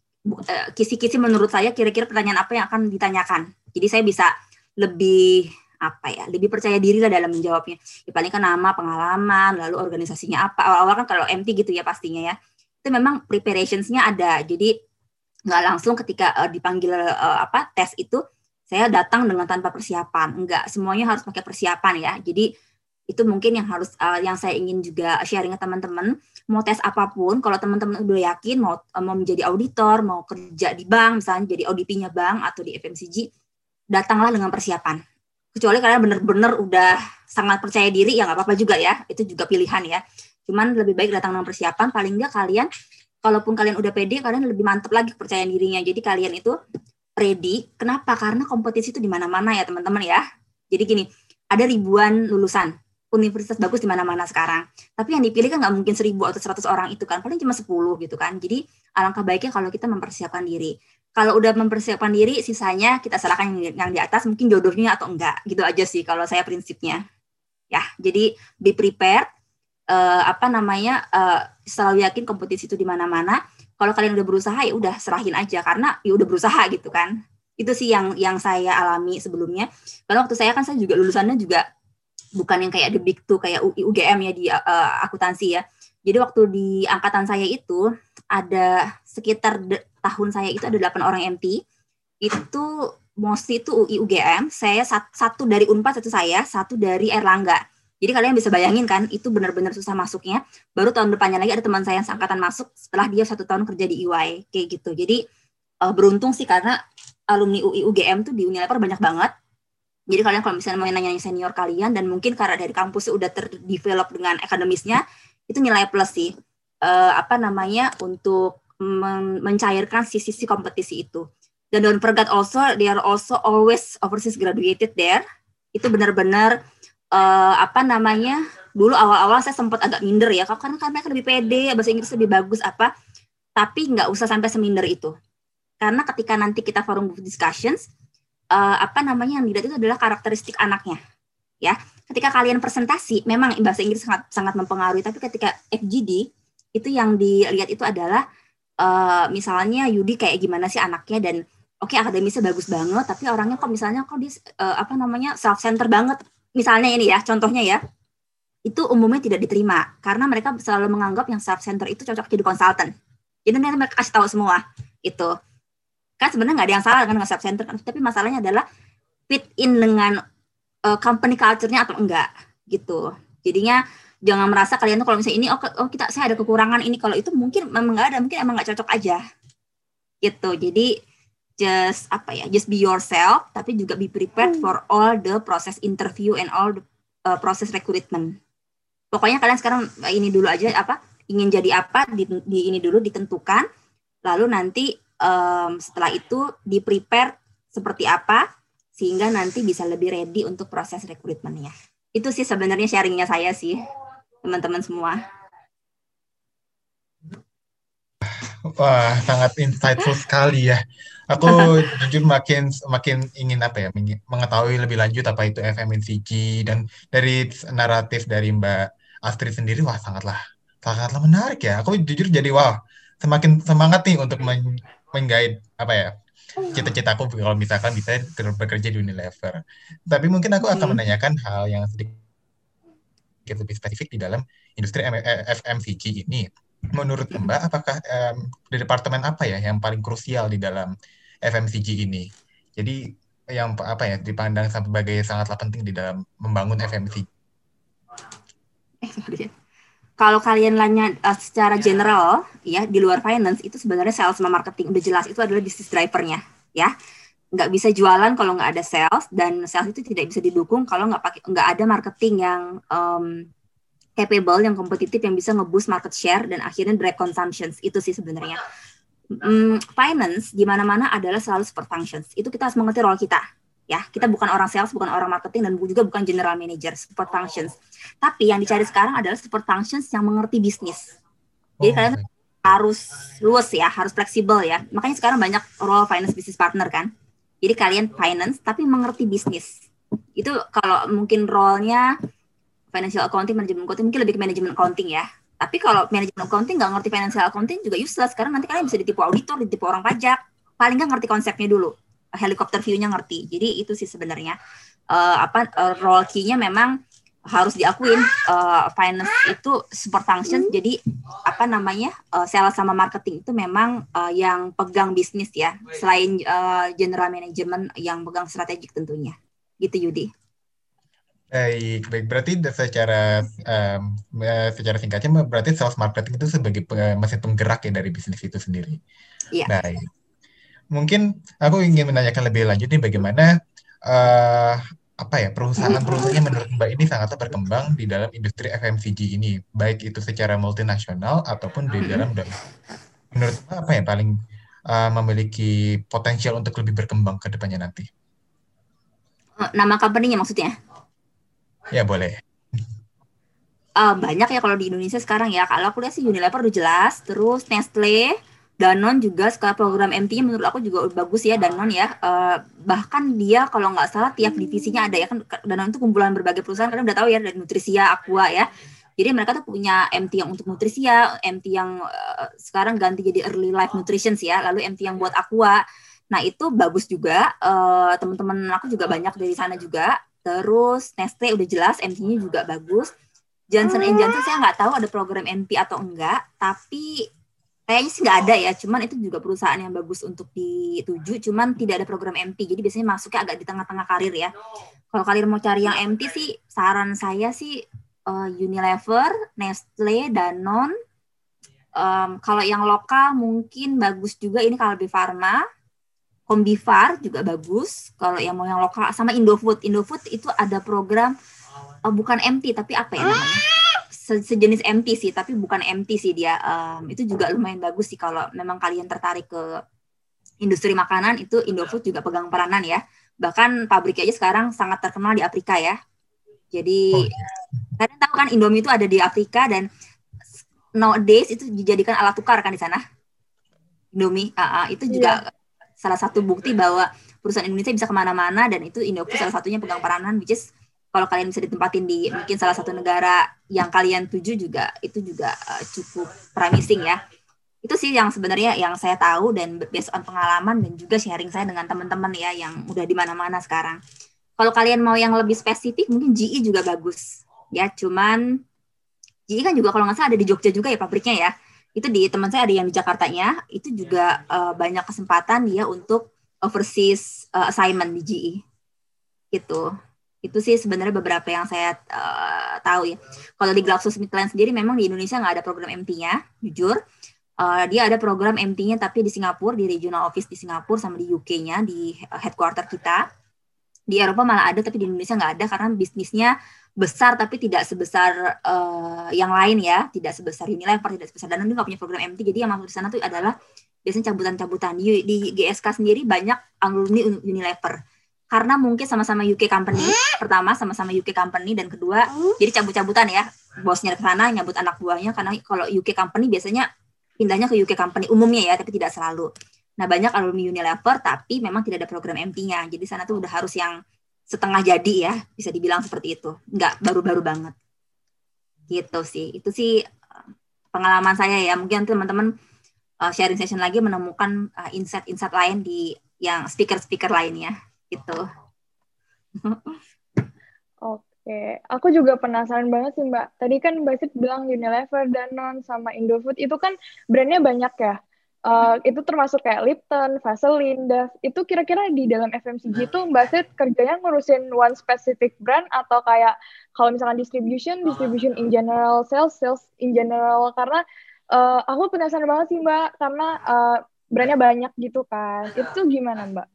[SPEAKER 5] kisi-kisi menurut saya kira-kira pertanyaan apa yang akan ditanyakan jadi saya bisa lebih apa ya lebih percaya diri lah dalam menjawabnya ya paling kan nama pengalaman lalu organisasinya apa awal-awal kan kalau MT gitu ya pastinya ya itu memang preparationsnya ada. Jadi nggak langsung ketika uh, dipanggil uh, apa tes itu saya datang dengan tanpa persiapan. Enggak, semuanya harus pakai persiapan ya. Jadi itu mungkin yang harus uh, yang saya ingin juga sharing ke teman-teman mau tes apa pun kalau teman-teman udah yakin mau mau menjadi auditor mau kerja di bank misalnya jadi ODP-nya bank atau di FMCG datanglah dengan persiapan kecuali kalian benar-benar udah sangat percaya diri ya nggak apa-apa juga ya itu juga pilihan ya Cuman lebih baik datang dengan persiapan, paling nggak kalian, kalaupun kalian udah pede, kalian lebih mantep lagi kepercayaan dirinya. Jadi kalian itu ready. Kenapa? Karena kompetisi itu di mana-mana ya teman-teman ya. Jadi gini, ada ribuan lulusan universitas bagus di mana-mana sekarang. Tapi yang dipilih kan nggak mungkin seribu atau seratus orang itu kan, paling cuma sepuluh gitu kan. Jadi alangkah baiknya kalau kita mempersiapkan diri. Kalau udah mempersiapkan diri, sisanya kita serahkan yang di atas, mungkin jodohnya atau enggak. Gitu aja sih kalau saya prinsipnya. Ya, jadi be prepared, uh, apa namanya uh, selalu yakin kompetisi itu di mana-mana. Kalau kalian udah berusaha ya udah serahin aja karena ya udah berusaha gitu kan. Itu sih yang yang saya alami sebelumnya. Karena waktu saya kan saya juga lulusannya juga bukan yang kayak the big two kayak UGM ya di uh, akuntansi ya. Jadi waktu di angkatan saya itu ada sekitar tahun saya itu ada 8 orang MT. Itu mostly itu UI UGM, saya satu dari Unpad satu saya, satu dari Erlangga. Jadi kalian bisa bayangin kan, itu benar-benar susah masuknya. Baru tahun depannya lagi ada teman saya yang seangkatan masuk setelah dia satu tahun kerja di EY kayak gitu. Jadi uh, beruntung sih karena alumni UI UGM tuh di Unilever banyak banget. Jadi kalian kalau misalnya mau nanya senior kalian dan mungkin karena dari kampus udah terdevelop dengan akademisnya, itu nilai plus sih. Uh, apa namanya untuk men mencairkan sisi-sisi kompetisi itu. Dan don't forget also, they are also always overseas graduated there. Itu benar-benar uh, apa namanya dulu awal-awal saya sempat agak minder ya karena kan mereka lebih pede bahasa Inggris lebih bagus apa tapi nggak usah sampai seminder itu karena ketika nanti kita forum discussions uh, apa namanya yang dilihat itu adalah karakteristik anaknya ya ketika kalian presentasi memang bahasa Inggris sangat sangat mempengaruhi tapi ketika FGD itu yang dilihat itu adalah uh, misalnya Yudi kayak gimana sih anaknya dan oke okay, akademisnya bagus banget tapi orangnya kok misalnya kok dia uh, apa namanya self center banget misalnya ini ya, contohnya ya, itu umumnya tidak diterima karena mereka selalu menganggap yang self center itu cocok jadi konsultan. Jadi mereka kasih tahu semua itu. Kan sebenarnya nggak ada yang salah dengan self center, tapi masalahnya adalah fit in dengan uh, company culture-nya atau enggak gitu. Jadinya jangan merasa kalian tuh kalau misalnya ini oh, oh kita saya ada kekurangan ini kalau itu mungkin memang nggak ada mungkin emang nggak cocok aja gitu jadi just apa ya just be yourself tapi juga be prepared hmm. for all the process interview and all the uh, process recruitment pokoknya kalian sekarang uh, ini dulu aja apa ingin jadi apa di, di ini dulu ditentukan lalu nanti um, setelah itu di prepare seperti apa sehingga nanti bisa lebih ready untuk proses rekrutmennya. Itu sih sebenarnya sharingnya saya sih, teman-teman semua.
[SPEAKER 3] Wah, sangat insightful sekali ya. Aku jujur makin makin ingin apa ya, mengetahui lebih lanjut apa itu FMCG dan dari naratif dari Mbak Astrid sendiri, wah sangatlah sangatlah menarik ya. Aku jujur jadi wah semakin semangat nih untuk men menggait apa ya cita-citaku kalau misalkan bisa bekerja di Unilever. Tapi mungkin aku akan hmm. menanyakan hal yang sedikit lebih spesifik di dalam industri FMCG ini menurut Mbak, apakah um, di departemen apa ya yang paling krusial di dalam FMCG ini? Jadi yang apa ya dipandang sebagai sangatlah penting di dalam membangun FMCG.
[SPEAKER 5] Eh, sorry. Kalau kalian nanya uh, secara general ya di luar finance itu sebenarnya sales sama marketing udah jelas itu adalah bisnis drivernya ya nggak bisa jualan kalau nggak ada sales dan sales itu tidak bisa didukung kalau nggak pakai nggak ada marketing yang um, capable, yang kompetitif, yang bisa ngeboost market share dan akhirnya direct consumptions. Itu sih sebenarnya. Hmm, finance di mana-mana adalah selalu support functions. Itu kita harus mengerti role kita. Ya, kita bukan orang sales, bukan orang marketing, dan juga bukan general manager, support functions. Tapi yang dicari sekarang adalah support functions yang mengerti bisnis. Jadi oh, kalian okay. harus luas ya, harus fleksibel ya. Makanya sekarang banyak role finance business partner kan. Jadi kalian finance tapi mengerti bisnis. Itu kalau mungkin role-nya financial accounting, manajemen accounting mungkin lebih ke manajemen accounting ya. Tapi kalau manajemen accounting nggak ngerti financial accounting juga useless karena nanti kalian bisa ditipu auditor, ditipu orang pajak. Paling nggak ngerti konsepnya dulu, helikopter view-nya ngerti. Jadi itu sih sebenarnya uh, apa uh, role key-nya memang harus diakuin uh, finance itu support function jadi apa namanya uh, sales sama marketing itu memang uh, yang pegang bisnis ya selain uh, general management yang pegang strategik tentunya gitu Yudi.
[SPEAKER 3] Baik, baik. Berarti secara um, secara singkatnya berarti sales marketing itu sebagai mesin penggerak ya dari bisnis itu sendiri. Iya. Baik. Mungkin aku ingin menanyakan lebih lanjut nih bagaimana uh, apa ya perusahaan-perusahaan yang menurut Mbak ini sangat berkembang di dalam industri FMCG ini, baik itu secara multinasional ataupun di dalam menurut Mbak apa ya paling uh, memiliki potensial untuk lebih berkembang ke depannya nanti?
[SPEAKER 5] Nama company-nya maksudnya?
[SPEAKER 3] Ya boleh.
[SPEAKER 5] Uh, banyak ya kalau di Indonesia sekarang ya. Kalau aku lihat sih Unilever udah jelas, terus Nestle, Danone juga sekarang program MT menurut aku juga bagus ya Danone ya. Uh, bahkan dia kalau nggak salah tiap divisinya ada ya kan Danone itu kumpulan berbagai perusahaan karena udah tahu ya dari Nutrisia, Aqua ya. Jadi mereka tuh punya MT yang untuk Nutrisia, MT yang uh, sekarang ganti jadi Early Life Nutrition ya, lalu MT yang buat Aqua. Nah itu bagus juga. Uh, Teman-teman aku juga banyak dari sana juga. Terus Nestle udah jelas MT-nya juga bagus. Johnson Johnson saya nggak tahu ada program MP atau enggak, tapi kayaknya sih nggak ada ya. Cuman itu juga perusahaan yang bagus untuk dituju, cuman tidak ada program MP. Jadi biasanya masuknya agak di tengah-tengah karir ya. Kalau kalian mau cari yang MP sih, saran saya sih uh, Unilever, Nestle, Danone. Um, kalau yang lokal mungkin bagus juga ini Kalbe Pharma, Kombifar juga bagus kalau yang mau yang lokal sama Indofood. Indofood itu ada program uh, bukan MT tapi apa ya namanya? Se sejenis MT sih tapi bukan MT sih dia. Um, itu juga lumayan bagus sih kalau memang kalian tertarik ke industri makanan itu Indofood juga pegang peranan ya. Bahkan pabriknya aja sekarang sangat terkenal di Afrika ya. Jadi oh, iya. kalian tahu kan Indomie itu ada di Afrika dan nowadays itu dijadikan alat tukar kan di sana. Indomie uh, uh, itu juga yeah salah satu bukti bahwa perusahaan Indonesia bisa ke mana-mana dan itu Indofood salah satunya pegang peranan which is kalau kalian bisa ditempatin di mungkin salah satu negara yang kalian tuju juga itu juga uh, cukup promising ya. Itu sih yang sebenarnya yang saya tahu dan based on pengalaman dan juga sharing saya dengan teman-teman ya yang udah di mana-mana sekarang. Kalau kalian mau yang lebih spesifik mungkin GE juga bagus. Ya cuman GE kan juga kalau nggak salah ada di Jogja juga ya pabriknya ya. Itu di teman saya ada yang di Jakartanya. Itu juga uh, banyak kesempatan dia untuk overseas uh, assignment di GE gitu itu sih sebenarnya beberapa yang saya uh, tahu ya kalau di GlaxoSmithKline sendiri memang di Indonesia nggak ada program MT-nya jujur uh, dia ada program MT-nya tapi di Singapura di regional office di Singapura sama di UK-nya di headquarter kita di Eropa malah ada tapi di Indonesia nggak ada karena bisnisnya besar tapi tidak sebesar uh, yang lain ya, tidak sebesar Unilever, tidak sebesar dia nggak punya program MT. Jadi yang masuk di sana tuh adalah biasanya cabutan-cabutan. Di, di GSK sendiri banyak alumni Unilever. Karena mungkin sama-sama UK company. Pertama sama-sama UK company. Dan kedua jadi cabut-cabutan ya. Bosnya ke sana nyabut anak buahnya. Karena kalau UK company biasanya pindahnya ke UK company umumnya ya tapi tidak selalu. Nah banyak alumni Unilever tapi memang tidak ada program MT-nya jadi sana tuh udah harus yang setengah jadi ya bisa dibilang seperti itu. Nggak baru-baru banget. Gitu sih. Itu sih eh, pengalaman saya ya. Mungkin teman-teman uh, sharing session lagi menemukan uh, insight-insight lain di yang speaker-speaker lainnya gitu.
[SPEAKER 2] Oke, aku juga penasaran banget sih Mbak. Tadi kan Mbak Sid bilang Unilever, Danone, sama Indofood itu kan brandnya banyak ya. Uh, itu termasuk kayak Lipton, Vaseline, Dove. Itu kira-kira di dalam FMCG itu Mbak Sid kerjanya ngurusin one specific brand atau kayak kalau misalkan distribution, distribution in general, sales, sales in general. Karena uh, aku penasaran banget sih Mbak, karena uh, brandnya banyak gitu kan. Itu gimana Mbak?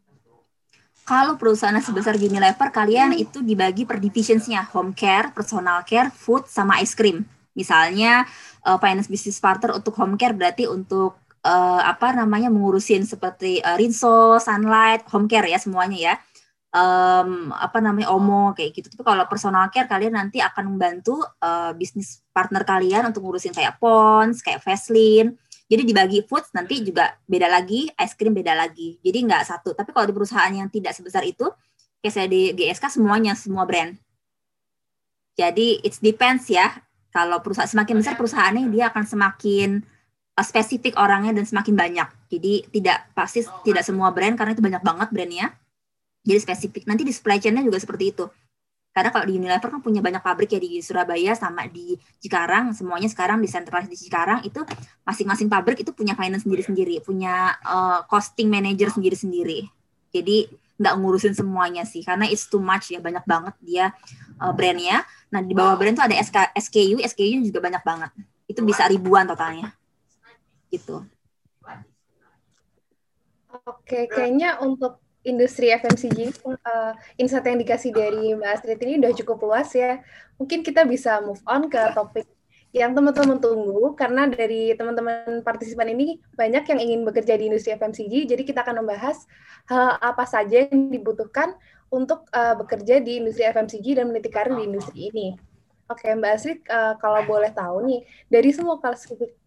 [SPEAKER 5] Kalau perusahaan sebesar Unilever kalian hmm. itu dibagi per divisionsnya home care, personal care, food sama ice cream. Misalnya uh, finance business partner untuk home care berarti untuk uh, apa namanya mengurusin seperti uh, Rinso, Sunlight, home care ya semuanya ya. Um, apa namanya Omo kayak gitu. Tapi kalau personal care kalian nanti akan membantu uh, bisnis partner kalian untuk ngurusin kayak Pons, kayak Vaseline, jadi dibagi foods nanti juga beda lagi, es krim beda lagi. Jadi nggak satu. Tapi kalau di perusahaan yang tidak sebesar itu, kayak saya di GSK semuanya semua brand. Jadi it depends ya. Kalau perusahaan semakin besar perusahaannya dia akan semakin uh, spesifik orangnya dan semakin banyak. Jadi tidak pasti tidak semua brand karena itu banyak banget brandnya. Jadi spesifik. Nanti di supply chain-nya juga seperti itu. Karena kalau di Unilever kan punya banyak pabrik ya di Surabaya sama di Cikarang, semuanya sekarang desentralisasi di Cikarang itu masing-masing pabrik itu punya finance sendiri-sendiri, punya uh, costing manager sendiri-sendiri. Jadi nggak ngurusin semuanya sih, karena it's too much ya, banyak banget dia uh, brandnya. Nah di bawah brand itu ada SK, SKU, SKU juga banyak banget. Itu bisa ribuan totalnya. Gitu.
[SPEAKER 4] Oke, kayaknya untuk industri FMCG uh, insight yang dikasih dari Mbak Astrid ini udah cukup luas ya. Mungkin kita bisa move on ke topik yang teman-teman tunggu karena dari teman-teman partisipan ini banyak yang ingin bekerja di industri FMCG. Jadi kita akan membahas hal apa saja yang dibutuhkan untuk uh, bekerja di industri FMCG dan meniti karir di industri ini. Oke, Mbak Astrid, uh, kalau boleh tahu nih, dari semua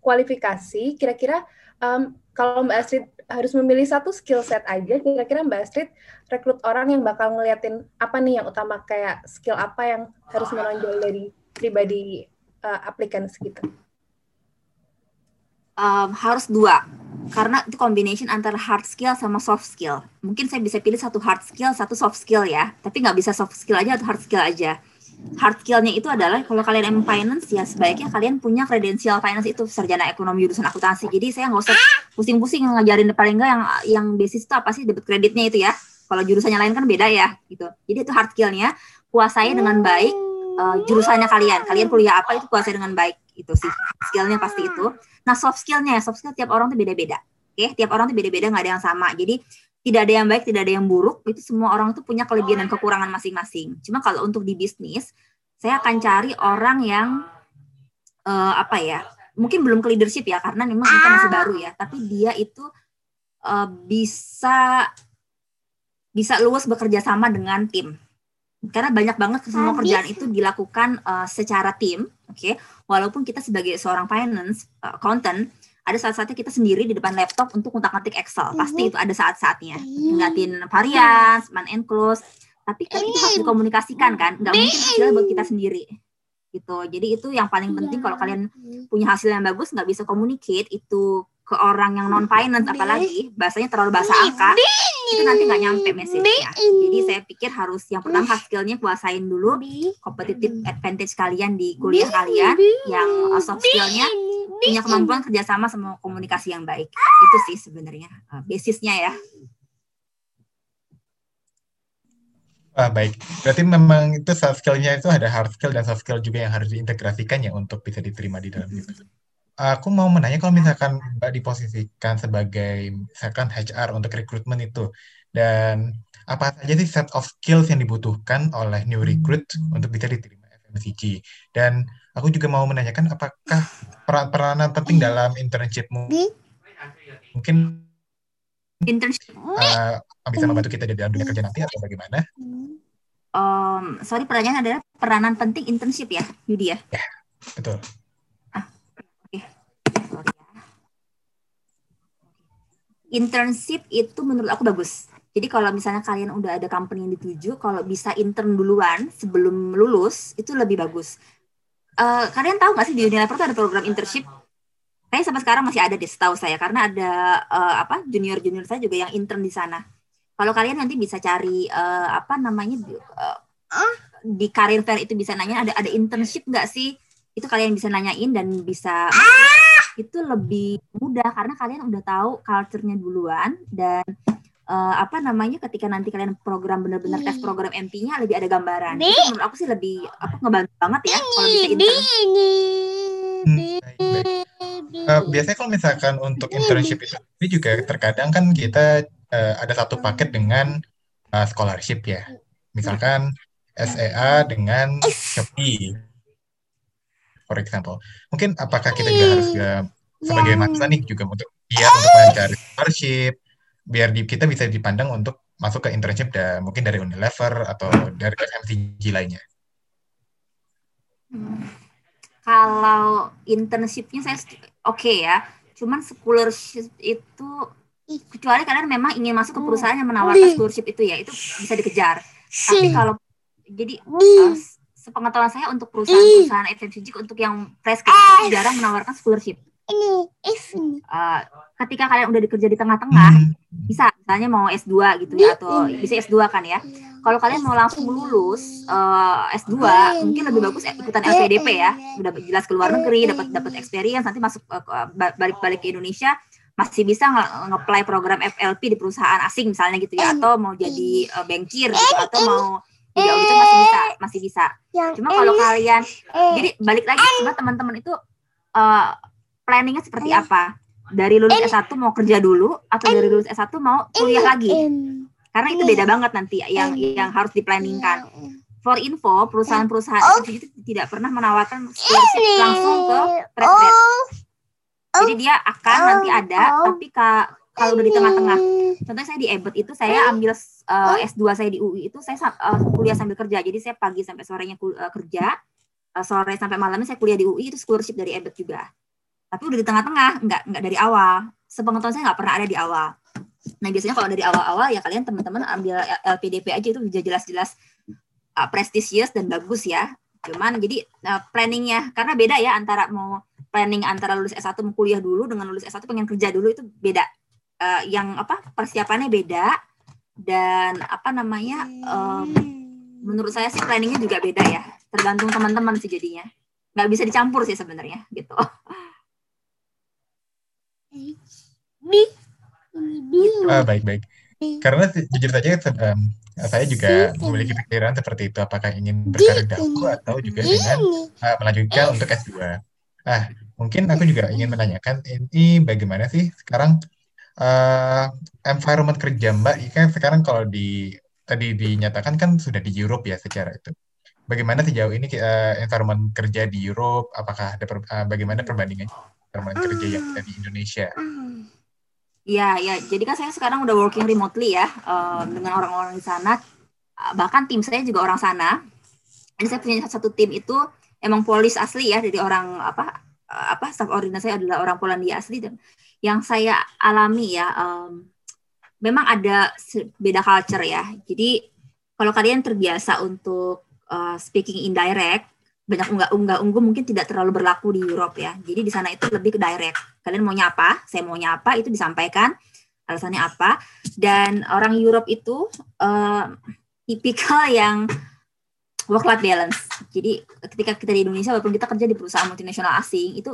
[SPEAKER 4] kualifikasi, kira-kira um, kalau Mbak Astrid harus memilih satu skill set aja, kira-kira Mbak Astrid rekrut orang yang bakal ngeliatin apa nih yang utama kayak skill apa yang harus menonjol dari pribadi uh, applicants gitu?
[SPEAKER 5] Um, harus dua, karena itu combination antara hard skill sama soft skill. Mungkin saya bisa pilih satu hard skill, satu soft skill ya, tapi nggak bisa soft skill aja atau hard skill aja hard skillnya itu adalah kalau kalian emang finance ya sebaiknya kalian punya kredensial finance itu sarjana ekonomi jurusan akuntansi. Jadi saya nggak usah pusing-pusing ngajarin paling enggak yang yang basis itu apa sih debit kreditnya itu ya. Kalau jurusannya lain kan beda ya gitu. Jadi itu hard skillnya kuasai dengan baik uh, jurusannya kalian. Kalian kuliah apa itu kuasai dengan baik itu sih. Skillnya pasti itu. Nah soft skillnya soft skill tiap orang tuh beda-beda oke okay? tiap orang tuh beda-beda nggak ada yang sama jadi tidak ada yang baik, tidak ada yang buruk. Itu semua orang itu punya kelebihan dan kekurangan masing-masing. Cuma kalau untuk di bisnis, saya akan cari orang yang uh, apa ya? Mungkin belum ke leadership ya, karena memang kita masih baru ya. Tapi dia itu uh, bisa bisa luas bekerja sama dengan tim. Karena banyak banget semua kerjaan itu dilakukan uh, secara tim, oke. Okay? Walaupun kita sebagai seorang finance, uh, accountant, ada saat-saatnya kita sendiri di depan laptop untuk ngutak-ngatik Excel. Pasti itu ada saat-saatnya. Ngeliatin varian, man and close. Tapi kan itu harus dikomunikasikan kan. Nggak mungkin hasilnya buat kita sendiri. Gitu. Jadi itu yang paling penting kalau kalian punya hasil yang bagus, nggak bisa communicate itu ke orang yang non finance apalagi bahasanya terlalu bahasa angka itu nanti nggak nyampe message-nya. Jadi saya pikir harus yang pertama hard skillnya kuasain dulu competitive advantage kalian di kuliah kalian yang soft skillnya punya kemampuan kerjasama sama komunikasi yang baik. Itu sih sebenarnya uh, basisnya ya.
[SPEAKER 3] Ah, baik. Berarti memang itu soft skill-nya itu ada hard skill dan soft skill juga yang harus diintegrasikan ya untuk bisa diterima di dalam itu. Aku mau menanya kalau misalkan Mbak diposisikan sebagai misalkan HR untuk rekrutmen itu dan apa saja sih set of skills yang dibutuhkan oleh new recruit untuk bisa diterima FMCG dan Aku juga mau menanyakan apakah peran peranan penting dalam internshipmu? Mungkin
[SPEAKER 5] internship
[SPEAKER 3] uh, bisa membantu kita di dalam dunia kerja nanti atau bagaimana?
[SPEAKER 5] Um, sorry pertanyaan adalah peranan penting internship ya, Yudi ya?
[SPEAKER 3] Ya, betul.
[SPEAKER 5] Ah, oke. Okay. Internship itu menurut aku bagus. Jadi kalau misalnya kalian udah ada company yang dituju, kalau bisa intern duluan sebelum lulus itu lebih bagus. Uh, kalian tahu nggak sih di Unilever tuh ada program internship? Kayaknya sampai sekarang masih ada deh, setahu saya karena ada uh, apa junior junior saya juga yang intern di sana. Kalau kalian nanti bisa cari uh, apa namanya uh, di career fair itu bisa nanya ada ada internship nggak sih? Itu kalian bisa nanyain dan bisa itu lebih mudah karena kalian udah tahu culture-nya duluan dan uh, apa namanya ketika nanti kalian program benar-benar tes program MP-nya lebih ada gambaran. Itu menurut aku sih lebih apa ngebantu banget ya kalau bisa intern.
[SPEAKER 3] Hmm, uh, biasanya kalau misalkan untuk internship itu ini juga terkadang kan kita uh, ada satu paket dengan uh, scholarship ya. Misalkan SEA dengan Shopee, for example. Mungkin apakah kita juga harus juga sebagai mahasiswa nih juga untuk dia untuk mencari scholarship biar di, kita bisa dipandang untuk masuk ke internship dan mungkin dari Unilever atau dari FMCG lainnya.
[SPEAKER 5] Hmm. Kalau internshipnya saya oke okay ya, cuman scholarship itu kecuali kalian memang ingin masuk ke perusahaan yang menawarkan scholarship itu ya, itu bisa dikejar. Tapi kalau jadi uh, sepengetahuan saya untuk perusahaan-perusahaan FMCG untuk yang fresh jarang menawarkan scholarship. Ini ini. Uh, ketika kalian udah dikerja di tengah-tengah hmm. bisa misalnya mau S2 gitu ya atau bisa S2 kan ya. Kalau kalian mau langsung lulus uh, S2 mungkin lebih bagus ikutan LPDP ya. udah jelas ke luar negeri dapat dapat experience nanti masuk uh, balik-balik ke Indonesia masih bisa nge-apply program FLP di perusahaan asing misalnya gitu ya atau mau jadi uh, bankir gitu atau mau jadi auditor masih bisa masih bisa. Cuma kalau kalian jadi balik lagi sebenarnya teman-teman itu uh, planningnya seperti iya. apa? Dari lulus S1 mau kerja dulu atau dari lulus S1 mau kuliah lagi? Karena itu beda banget nanti yang yang harus diplanningkan. Iya. For info, perusahaan-perusahaan itu tidak pernah menawarkan scholarship langsung ke fresh Jadi dia akan nanti ada, tapi kalau udah di tengah-tengah. Contohnya saya di Ebert itu saya ambil uh, eh, S2 saya di UI itu saya uh, kuliah sambil kerja. Jadi saya pagi sampai sorenya uh, kerja, uh, sore sampai malamnya saya kuliah di UI itu scholarship dari Ebert juga. Tapi udah di tengah-tengah nggak nggak dari awal. Sepengetahuan saya nggak pernah ada di awal. Nah biasanya kalau dari awal-awal ya kalian teman-teman ambil LPDP aja itu bisa jelas-jelas uh, prestisius dan bagus ya. Cuman jadi uh, planningnya karena beda ya antara mau planning antara lulus S1 mau kuliah dulu dengan lulus S1 pengen kerja dulu itu beda uh, yang apa persiapannya beda dan apa namanya um, menurut saya sih planningnya juga beda ya. Tergantung teman-teman sih jadinya. Nggak bisa dicampur sih sebenarnya gitu.
[SPEAKER 3] Ah, baik baik. Karena jujur saja um, saya juga memiliki pikiran seperti itu. Apakah ingin berkarir dahulu atau juga dengan uh, melanjutkan untuk S2. Ah, mungkin aku juga ingin menanyakan ini bagaimana sih sekarang uh, environment kerja Mbak? Kan sekarang kalau di tadi dinyatakan kan sudah di Europe ya secara itu. Bagaimana sejauh ini uh, environment kerja di Europe? Apakah ada per, uh, bagaimana perbandingan environment kerja yang ada di Indonesia?
[SPEAKER 5] Ya, ya. Jadi kan saya sekarang udah working remotely ya um, dengan orang-orang di sana. Bahkan tim saya juga orang sana. Jadi saya punya satu tim itu emang polis asli ya dari orang apa apa staff ordinary saya adalah orang Polandia asli dan yang saya alami ya um, memang ada beda culture ya. Jadi kalau kalian terbiasa untuk uh, speaking indirect banyak unggah unggah unggu mungkin tidak terlalu berlaku di Europe ya. Jadi di sana itu lebih ke direct. Kalian mau nyapa, saya mau nyapa itu disampaikan alasannya apa. Dan orang Europe itu uh, tipikal yang work life balance. Jadi ketika kita di Indonesia walaupun kita kerja di perusahaan multinasional asing itu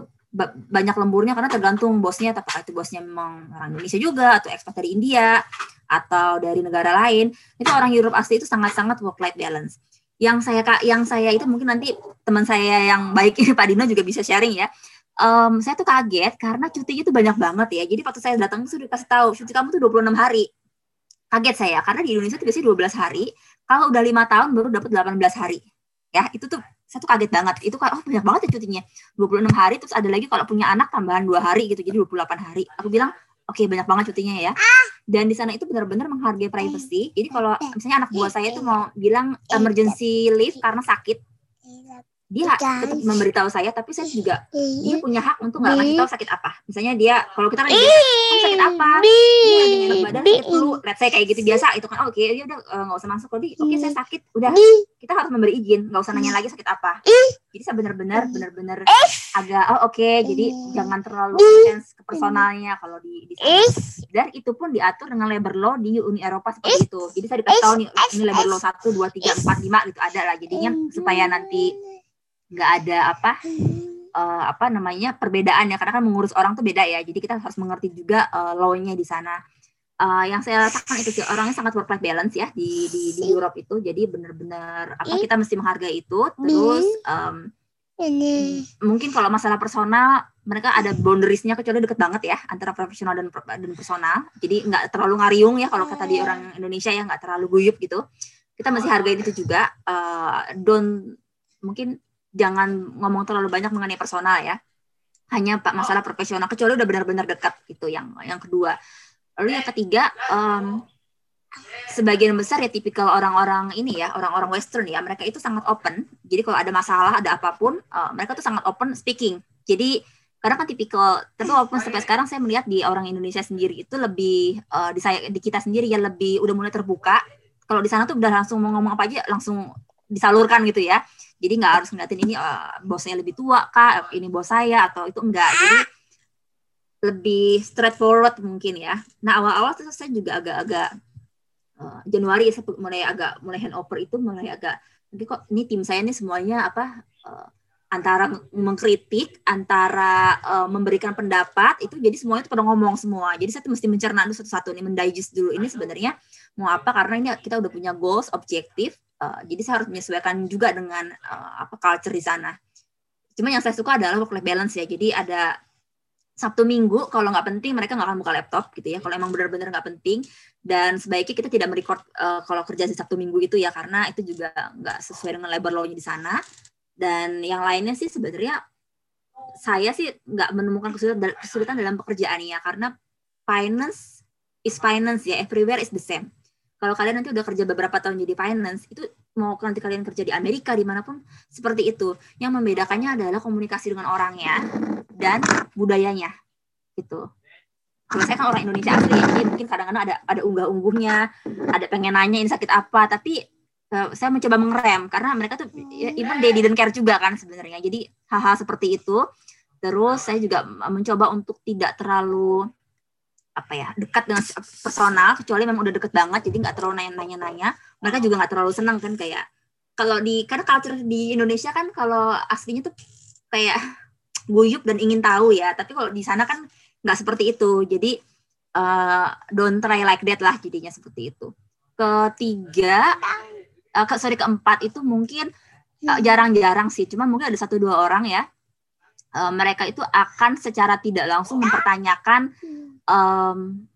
[SPEAKER 5] banyak lemburnya karena tergantung bosnya apakah itu bosnya memang orang Indonesia juga atau ekspat dari India atau dari negara lain. Itu orang Europe asli itu sangat-sangat work life balance yang saya yang saya itu mungkin nanti teman saya yang baik ini Pak Dino juga bisa sharing ya. Um, saya tuh kaget karena cutinya tuh banyak banget ya. Jadi waktu saya datang sudah dikasih tahu cuti kamu tuh 26 hari. Kaget saya karena di Indonesia tuh biasanya 12 hari. Kalau udah lima tahun baru dapat 18 hari. Ya, itu tuh saya tuh kaget banget. Itu kan oh banyak banget ya cutinya. 26 hari terus ada lagi kalau punya anak tambahan dua hari gitu. Jadi 28 hari. Aku bilang oke okay, banyak banget cutinya ya dan di sana itu benar-benar menghargai privacy jadi kalau misalnya anak buah saya tuh mau bilang emergency leave karena sakit dia tetap memberitahu saya tapi saya juga dia punya hak untuk nggak ngasih tahu sakit apa. Misalnya dia kalau kita kan oh, sakit apa? Dia enak badan sakit flu let's say kayak gitu biasa itu kan oh, oke okay, dia udah eh, nggak usah masuk lebih oke okay, saya sakit udah. Kita harus memberi izin nggak usah nanya lagi sakit apa. Jadi saya benar-benar benar-benar agak oh oke okay, jadi jangan terlalu intens ke personalnya kalau di, di sana. Dan itu pun diatur dengan labor law di Uni Eropa seperti itu. Jadi saya dikasih tahu nih ini labor law satu dua tiga empat lima gitu ada lah jadinya supaya nanti nggak ada apa uh, apa namanya perbedaan ya karena kan mengurus orang tuh beda ya. Jadi kita harus mengerti juga uh, law-nya di sana. Uh, yang saya rasakan itu sih orangnya sangat work life balance ya di di, di Europe itu. Jadi benar-benar apa kita mesti menghargai itu. Terus um, mungkin kalau masalah personal mereka ada boundariesnya kecuali deket banget ya antara profesional dan dan personal. Jadi nggak terlalu ngariung ya kalau kata di orang Indonesia ya nggak terlalu guyup gitu. Kita masih hargai itu juga. Uh, don't mungkin jangan ngomong terlalu banyak mengenai personal ya. Hanya pak masalah profesional kecuali udah benar-benar dekat itu yang yang kedua. Lalu yang ketiga um, sebagian besar ya tipikal orang-orang ini ya orang-orang western ya mereka itu sangat open. Jadi kalau ada masalah ada apa pun uh, mereka tuh sangat open speaking. Jadi karena kan tipikal tapi walaupun sampai sekarang saya melihat di orang Indonesia sendiri itu lebih uh, di saya di kita sendiri ya lebih udah mulai terbuka. Kalau di sana tuh udah langsung mau ngomong apa aja langsung disalurkan gitu ya jadi nggak harus ngeliatin ini uh, bosnya lebih tua kak ini bos saya atau itu enggak. Jadi lebih straightforward mungkin ya. Nah awal-awal tuh saya juga agak-agak uh, Januari saya mulai agak mulai handover itu mulai agak nanti kok ini tim saya ini semuanya apa uh, antara mengkritik, antara uh, memberikan pendapat itu jadi semuanya itu pada ngomong semua. Jadi saya mesti mencerna satu-satu nih, mendigest dulu ini sebenarnya mau apa karena ini kita udah punya goals, objektif, Uh, jadi saya harus menyesuaikan juga dengan uh, apa culture di sana. Cuma yang saya suka adalah work life balance ya. Jadi ada Sabtu Minggu kalau nggak penting mereka nggak akan buka laptop gitu ya. Kalau emang benar-benar nggak penting dan sebaiknya kita tidak merecord uh, kalau kerja di Sabtu Minggu itu ya karena itu juga nggak sesuai dengan labor law-nya di sana. Dan yang lainnya sih sebenarnya saya sih nggak menemukan kesulitan, kesulitan dalam pekerjaan ya karena finance is finance ya everywhere is the same kalau kalian nanti udah kerja beberapa tahun jadi finance itu mau nanti kalian kerja di Amerika di mana pun seperti itu. Yang membedakannya adalah komunikasi dengan orangnya dan budayanya gitu. Kalau saya kan orang Indonesia asli ya, jadi mungkin kadang-kadang ada ada unggah-ungguhnya ada pengen nanya ini sakit apa tapi uh, saya mencoba mengerem karena mereka tuh ya, even they didn't care juga kan sebenarnya. Jadi hal-hal seperti itu. Terus saya juga mencoba untuk tidak terlalu apa ya dekat dengan personal kecuali memang udah deket banget jadi nggak terlalu nanya-nanya. Mereka juga nggak terlalu senang kan kayak kalau di karena culture di Indonesia kan kalau aslinya tuh kayak guyup dan ingin tahu ya. Tapi kalau di sana kan nggak seperti itu. Jadi uh, don't try like that lah jadinya seperti itu. Ketiga uh, ke, sorry keempat itu mungkin jarang jarang-jarang sih. Cuma mungkin ada satu dua orang ya. Uh, mereka itu akan secara tidak langsung mempertanyakan um,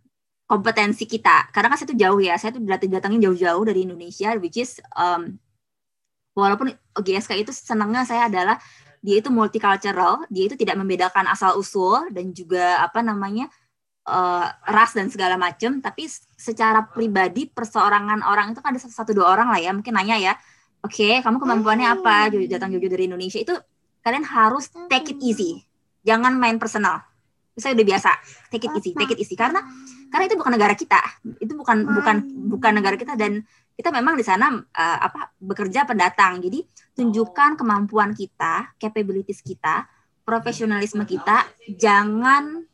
[SPEAKER 5] kompetensi kita. Karena kan saya tuh jauh ya saya tuh datang datangin jauh-jauh dari Indonesia which is um, walaupun GSK itu senangnya saya adalah dia itu multicultural dia itu tidak membedakan asal usul dan juga apa namanya uh, ras dan segala macam tapi secara pribadi perseorangan orang itu kan ada satu dua orang lah ya mungkin nanya ya oke okay, kamu kemampuannya apa? Datang jauh-jauh dari Indonesia. Itu kalian harus take it easy. Jangan main personal saya udah biasa take it easy take it easy. Karena karena itu bukan negara kita. Itu bukan bukan bukan negara kita. Dan kita memang di sana uh, apa bekerja pendatang. Jadi tunjukkan kemampuan kita capabilities kita profesionalisme kita. Jangan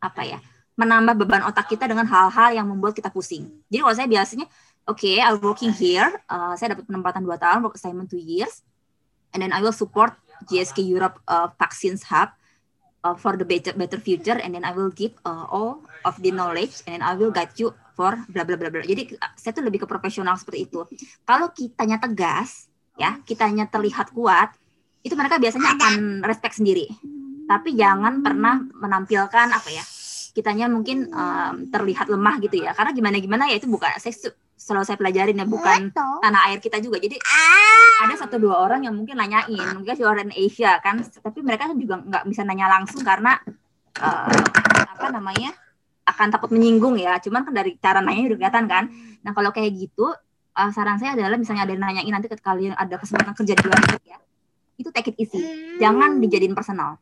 [SPEAKER 5] apa ya menambah beban otak kita dengan hal-hal yang membuat kita pusing. Jadi kalau saya biasanya oke okay, I'm working here. Uh, saya dapat penempatan dua tahun work assignment two years. And then I will support GSK Europe uh, Vaccines Hub uh, for the better better future and then I will give uh, all of the knowledge and then I will guide you for bla bla bla bla. Jadi uh, saya tuh lebih ke profesional seperti itu. Kalau kitanya tegas, ya, kitanya terlihat kuat, itu mereka biasanya akan respect sendiri. Tapi jangan pernah menampilkan apa ya? Kitanya mungkin um, terlihat lemah gitu ya. Karena gimana gimana ya itu bukan saya selalu saya pelajarin ya bukan tanah air kita juga. Jadi ada satu dua orang yang mungkin nanyain mungkin si orang Asia kan tapi mereka juga nggak bisa nanya langsung karena uh, apa namanya akan takut menyinggung ya. Cuman kan dari cara nanya udah kelihatan kan. Nah kalau kayak gitu, uh, saran saya adalah misalnya ada yang nanyain nanti ketika kalian ada kesempatan kerja di luar negeri ya, itu take it easy. Jangan dijadiin personal.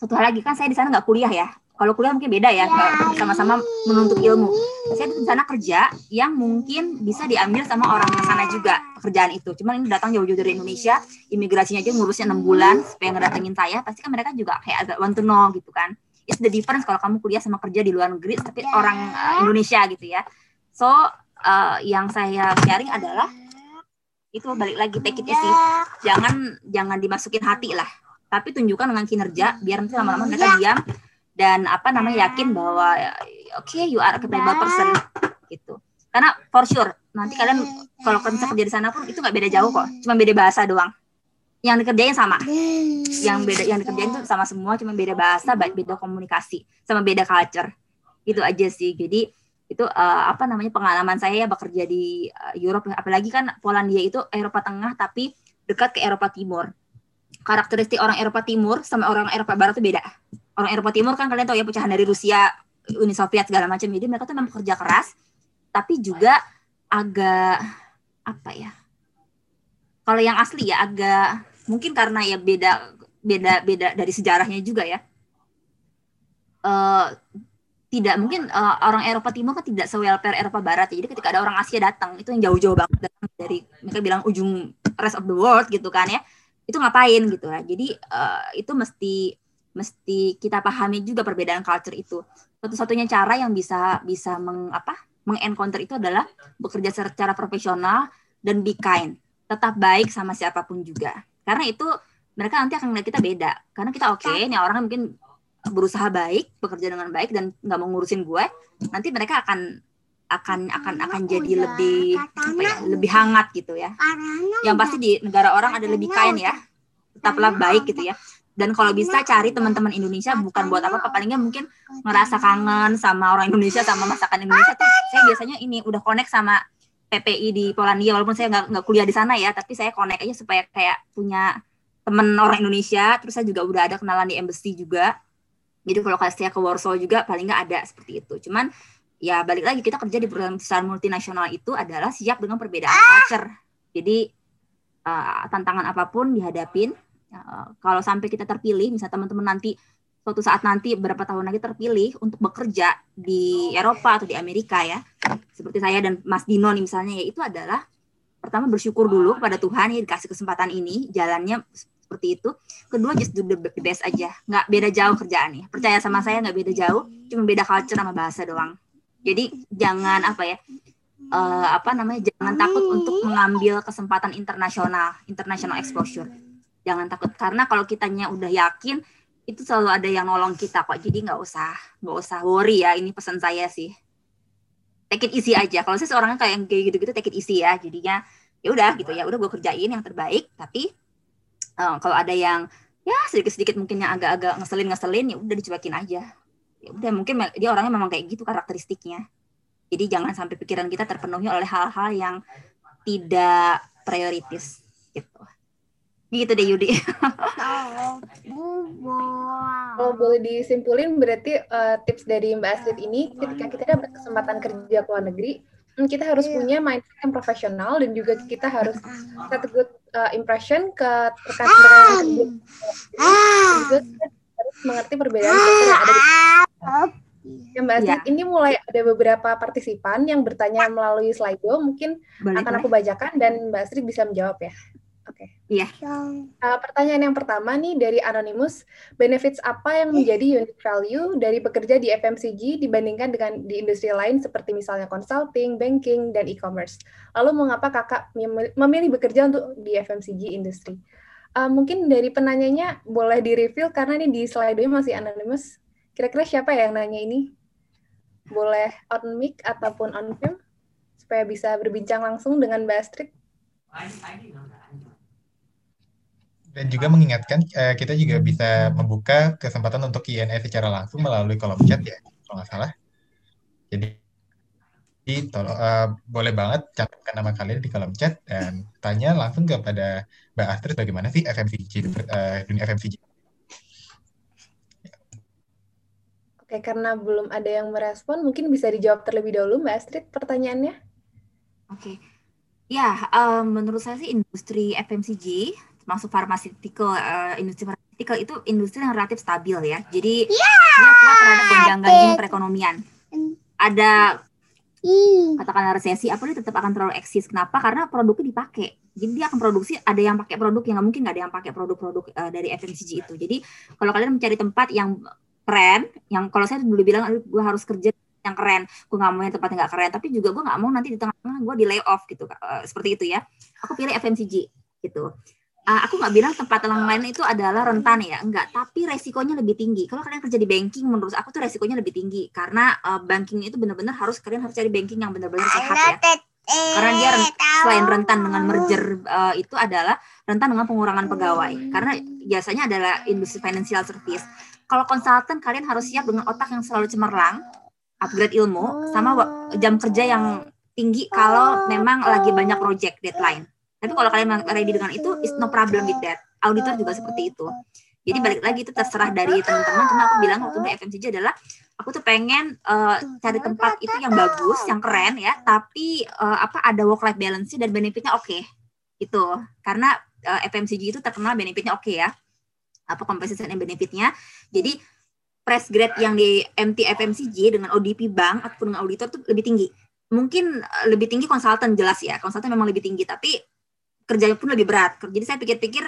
[SPEAKER 5] Satu hal lagi kan saya di sana nggak kuliah ya. Kalau kuliah mungkin beda ya, sama-sama menuntut ilmu. Saya di sana kerja yang mungkin bisa diambil sama orang sana juga pekerjaan itu. Cuman ini datang jauh-jauh dari Indonesia, imigrasinya aja ngurusnya enam bulan supaya ngedatengin saya. Pasti kan mereka juga kayak agak want to know gitu kan. It's the difference kalau kamu kuliah sama kerja di luar negeri, tapi orang uh, Indonesia gitu ya. So uh, yang saya sharing adalah itu balik lagi take it easy. Jangan jangan dimasukin hati lah. Tapi tunjukkan dengan kinerja biar nanti lama-lama mereka diam dan apa namanya yakin bahwa oke okay, you are a capable person gitu. Karena for sure nanti kalian kalau kalian kerja di sana pun itu nggak beda jauh kok. Cuma beda bahasa doang. Yang dikerjain sama. Yang beda yang dikerjain itu sama semua cuma beda bahasa beda komunikasi sama beda culture. Itu aja sih. Jadi itu uh, apa namanya pengalaman saya ya bekerja di uh, Europe. Apalagi kan Polandia itu Eropa Tengah tapi dekat ke Eropa Timur karakteristik orang Eropa Timur sama orang Eropa Barat itu beda orang Eropa Timur kan kalian tahu ya pecahan dari Rusia, Uni Soviet segala macam. Jadi mereka tuh memang kerja keras, tapi juga agak apa ya? Kalau yang asli ya agak mungkin karena ya beda beda beda dari sejarahnya juga ya. Uh, tidak mungkin uh, orang Eropa Timur kan tidak se-welfare Eropa Barat ya. Jadi ketika ada orang Asia datang, itu yang jauh-jauh banget datang dari mereka bilang ujung rest of the world gitu kan ya. Itu ngapain gitu ya. Jadi uh, itu mesti mesti kita pahami juga perbedaan culture itu. Satu-satunya cara yang bisa bisa meng apa mengencounter itu adalah bekerja secara profesional dan be kind. Tetap baik sama siapa pun juga. Karena itu mereka nanti akan melihat kita beda. Karena kita oke, okay, ini orang mungkin berusaha baik, bekerja dengan baik dan nggak mau ngurusin gue. Nanti mereka akan akan akan akan jadi lebih apa ya, lebih hangat gitu ya. Yang pasti di negara orang ada lebih kain ya. Tetaplah baik gitu ya. Dan kalau bisa cari teman-teman Indonesia bukan buat apa-apa. Palingnya mungkin ngerasa kangen sama orang Indonesia sama masakan Indonesia tuh saya biasanya ini udah connect sama PPI di Polandia walaupun saya nggak nggak kuliah di sana ya tapi saya connect aja supaya kayak punya teman orang Indonesia. Terus saya juga udah ada kenalan di embassy juga. Jadi kalau saya ke Warsaw juga paling nggak ada seperti itu. Cuman ya balik lagi kita kerja di perusahaan multinasional itu adalah siap dengan perbedaan culture jadi uh, tantangan apa pun dihadapin Uh, kalau sampai kita terpilih, misalnya teman-teman nanti suatu saat nanti beberapa tahun lagi terpilih untuk bekerja di Eropa atau di Amerika ya, seperti saya dan Mas Dino nih misalnya ya itu adalah pertama bersyukur dulu kepada Tuhan ya dikasih kesempatan ini jalannya seperti itu. Kedua just do the best aja, nggak beda jauh kerjaannya. Percaya sama saya nggak beda jauh, cuma beda culture sama bahasa doang. Jadi jangan apa ya, uh, apa namanya jangan takut untuk mengambil kesempatan internasional, international exposure. Jangan takut karena kalau kitanya udah yakin itu selalu ada yang nolong kita kok. Jadi nggak usah nggak usah worry ya ini pesan saya sih. Take it easy aja. Kalau saya seorang kayak kayak gitu-gitu take it easy ya. Jadinya ya udah gitu ya udah gue kerjain yang terbaik. Tapi um, kalau ada yang ya sedikit-sedikit mungkin yang agak-agak ngeselin ngeselin ya udah dicuekin aja udah mungkin dia orangnya memang kayak gitu karakteristiknya. Jadi jangan sampai pikiran kita terpenuhi oleh hal-hal yang tidak prioritis gitu. Gitu deh Yudi.
[SPEAKER 4] Kalau boleh disimpulin berarti uh, tips dari Mbak Astrid ini ketika kita dapat kesempatan kerja ke luar negeri, hmm, kita harus yeah. punya mindset yang profesional dan juga kita harus set good uh, impression ke rekan-rekan juga harus mengerti perbedaan yang ada di Ya Mbak Astrid, ya. ini mulai ada beberapa partisipan yang bertanya melalui Slido, mungkin boleh, akan aku bacakan dan Mbak Astrid bisa menjawab ya. Oke. Okay.
[SPEAKER 5] Iya.
[SPEAKER 4] Uh, pertanyaan yang pertama nih dari Anonymous, benefits apa yang menjadi unique value dari bekerja di FMCG dibandingkan dengan di industri lain seperti misalnya consulting, banking, dan e-commerce? Lalu mengapa kakak memilih bekerja untuk di FMCG industri? Uh, mungkin dari penanyanya boleh di-reveal karena ini di slide-nya masih anonymous. Kira-kira siapa yang nanya ini? Boleh on mic ataupun on film supaya bisa berbincang langsung dengan Mbak Astrid
[SPEAKER 3] dan juga mengingatkan uh, kita juga bisa membuka kesempatan untuk Q&A secara langsung melalui kolom chat ya kalau nggak salah jadi tolong uh, boleh banget cantumkan nama kalian di kolom chat dan tanya langsung kepada Mbak Astrid bagaimana sih FMCG uh, dunia FMCG
[SPEAKER 4] Oke, karena belum ada yang merespon, mungkin bisa dijawab terlebih dahulu Mbak Astrid pertanyaannya.
[SPEAKER 5] Oke. Ya, um, menurut saya sih industri FMCG, termasuk pharmaceutical, uh, industri pharmaceutical itu industri yang relatif stabil ya. Jadi yeah, dia kuat terhadap gonjang-ganjing perekonomian. Ada katakanlah resesi dia tetap akan terlalu eksis. Kenapa? Karena produknya dipakai. Jadi dia akan produksi ada yang pakai produk yang mungkin nggak ada yang pakai produk-produk uh, dari FMCG itu. Jadi kalau kalian mencari tempat yang keren yang kalau saya dulu bilang gue harus kerja yang keren. Gue nggak mau yang tempatnya nggak keren. Tapi juga gue nggak mau nanti di tengah-tengah gue di lay off gitu uh, seperti itu ya. Aku pilih FMCG gitu uh, aku nggak bilang tempat lain itu adalah rentan ya enggak tapi resikonya lebih tinggi. Kalau kalian kerja di banking menurut aku tuh resikonya lebih tinggi. Karena uh, banking itu benar-benar harus kalian harus cari banking yang benar-benar sehat ya. karena dia selain rentan dengan merger uh, itu adalah rentan dengan pengurangan pegawai. Karena biasanya adalah industri financial service. Kalau konsultan kalian harus siap dengan otak yang selalu cemerlang upgrade ilmu sama jam kerja yang tinggi kalau memang lagi banyak project deadline tapi kalau kalian ready dengan itu, is no problem with that. Auditor juga seperti itu. Jadi balik lagi itu terserah dari teman-teman. Cuma aku bilang waktu di FMCG adalah aku tuh pengen uh, cari tempat itu yang bagus, yang keren ya, tapi uh, apa ada work life balance dan benefitnya oke. Okay. Itu karena uh, eh, FMCG itu terkenal benefitnya oke okay ya. Apa compensation and benefitnya. Jadi press grade yang di MT FMCG dengan ODP bank ataupun dengan auditor tuh lebih tinggi. Mungkin lebih tinggi konsultan jelas ya. Konsultan memang lebih tinggi, tapi kerjanya pun lebih berat. Jadi saya pikir-pikir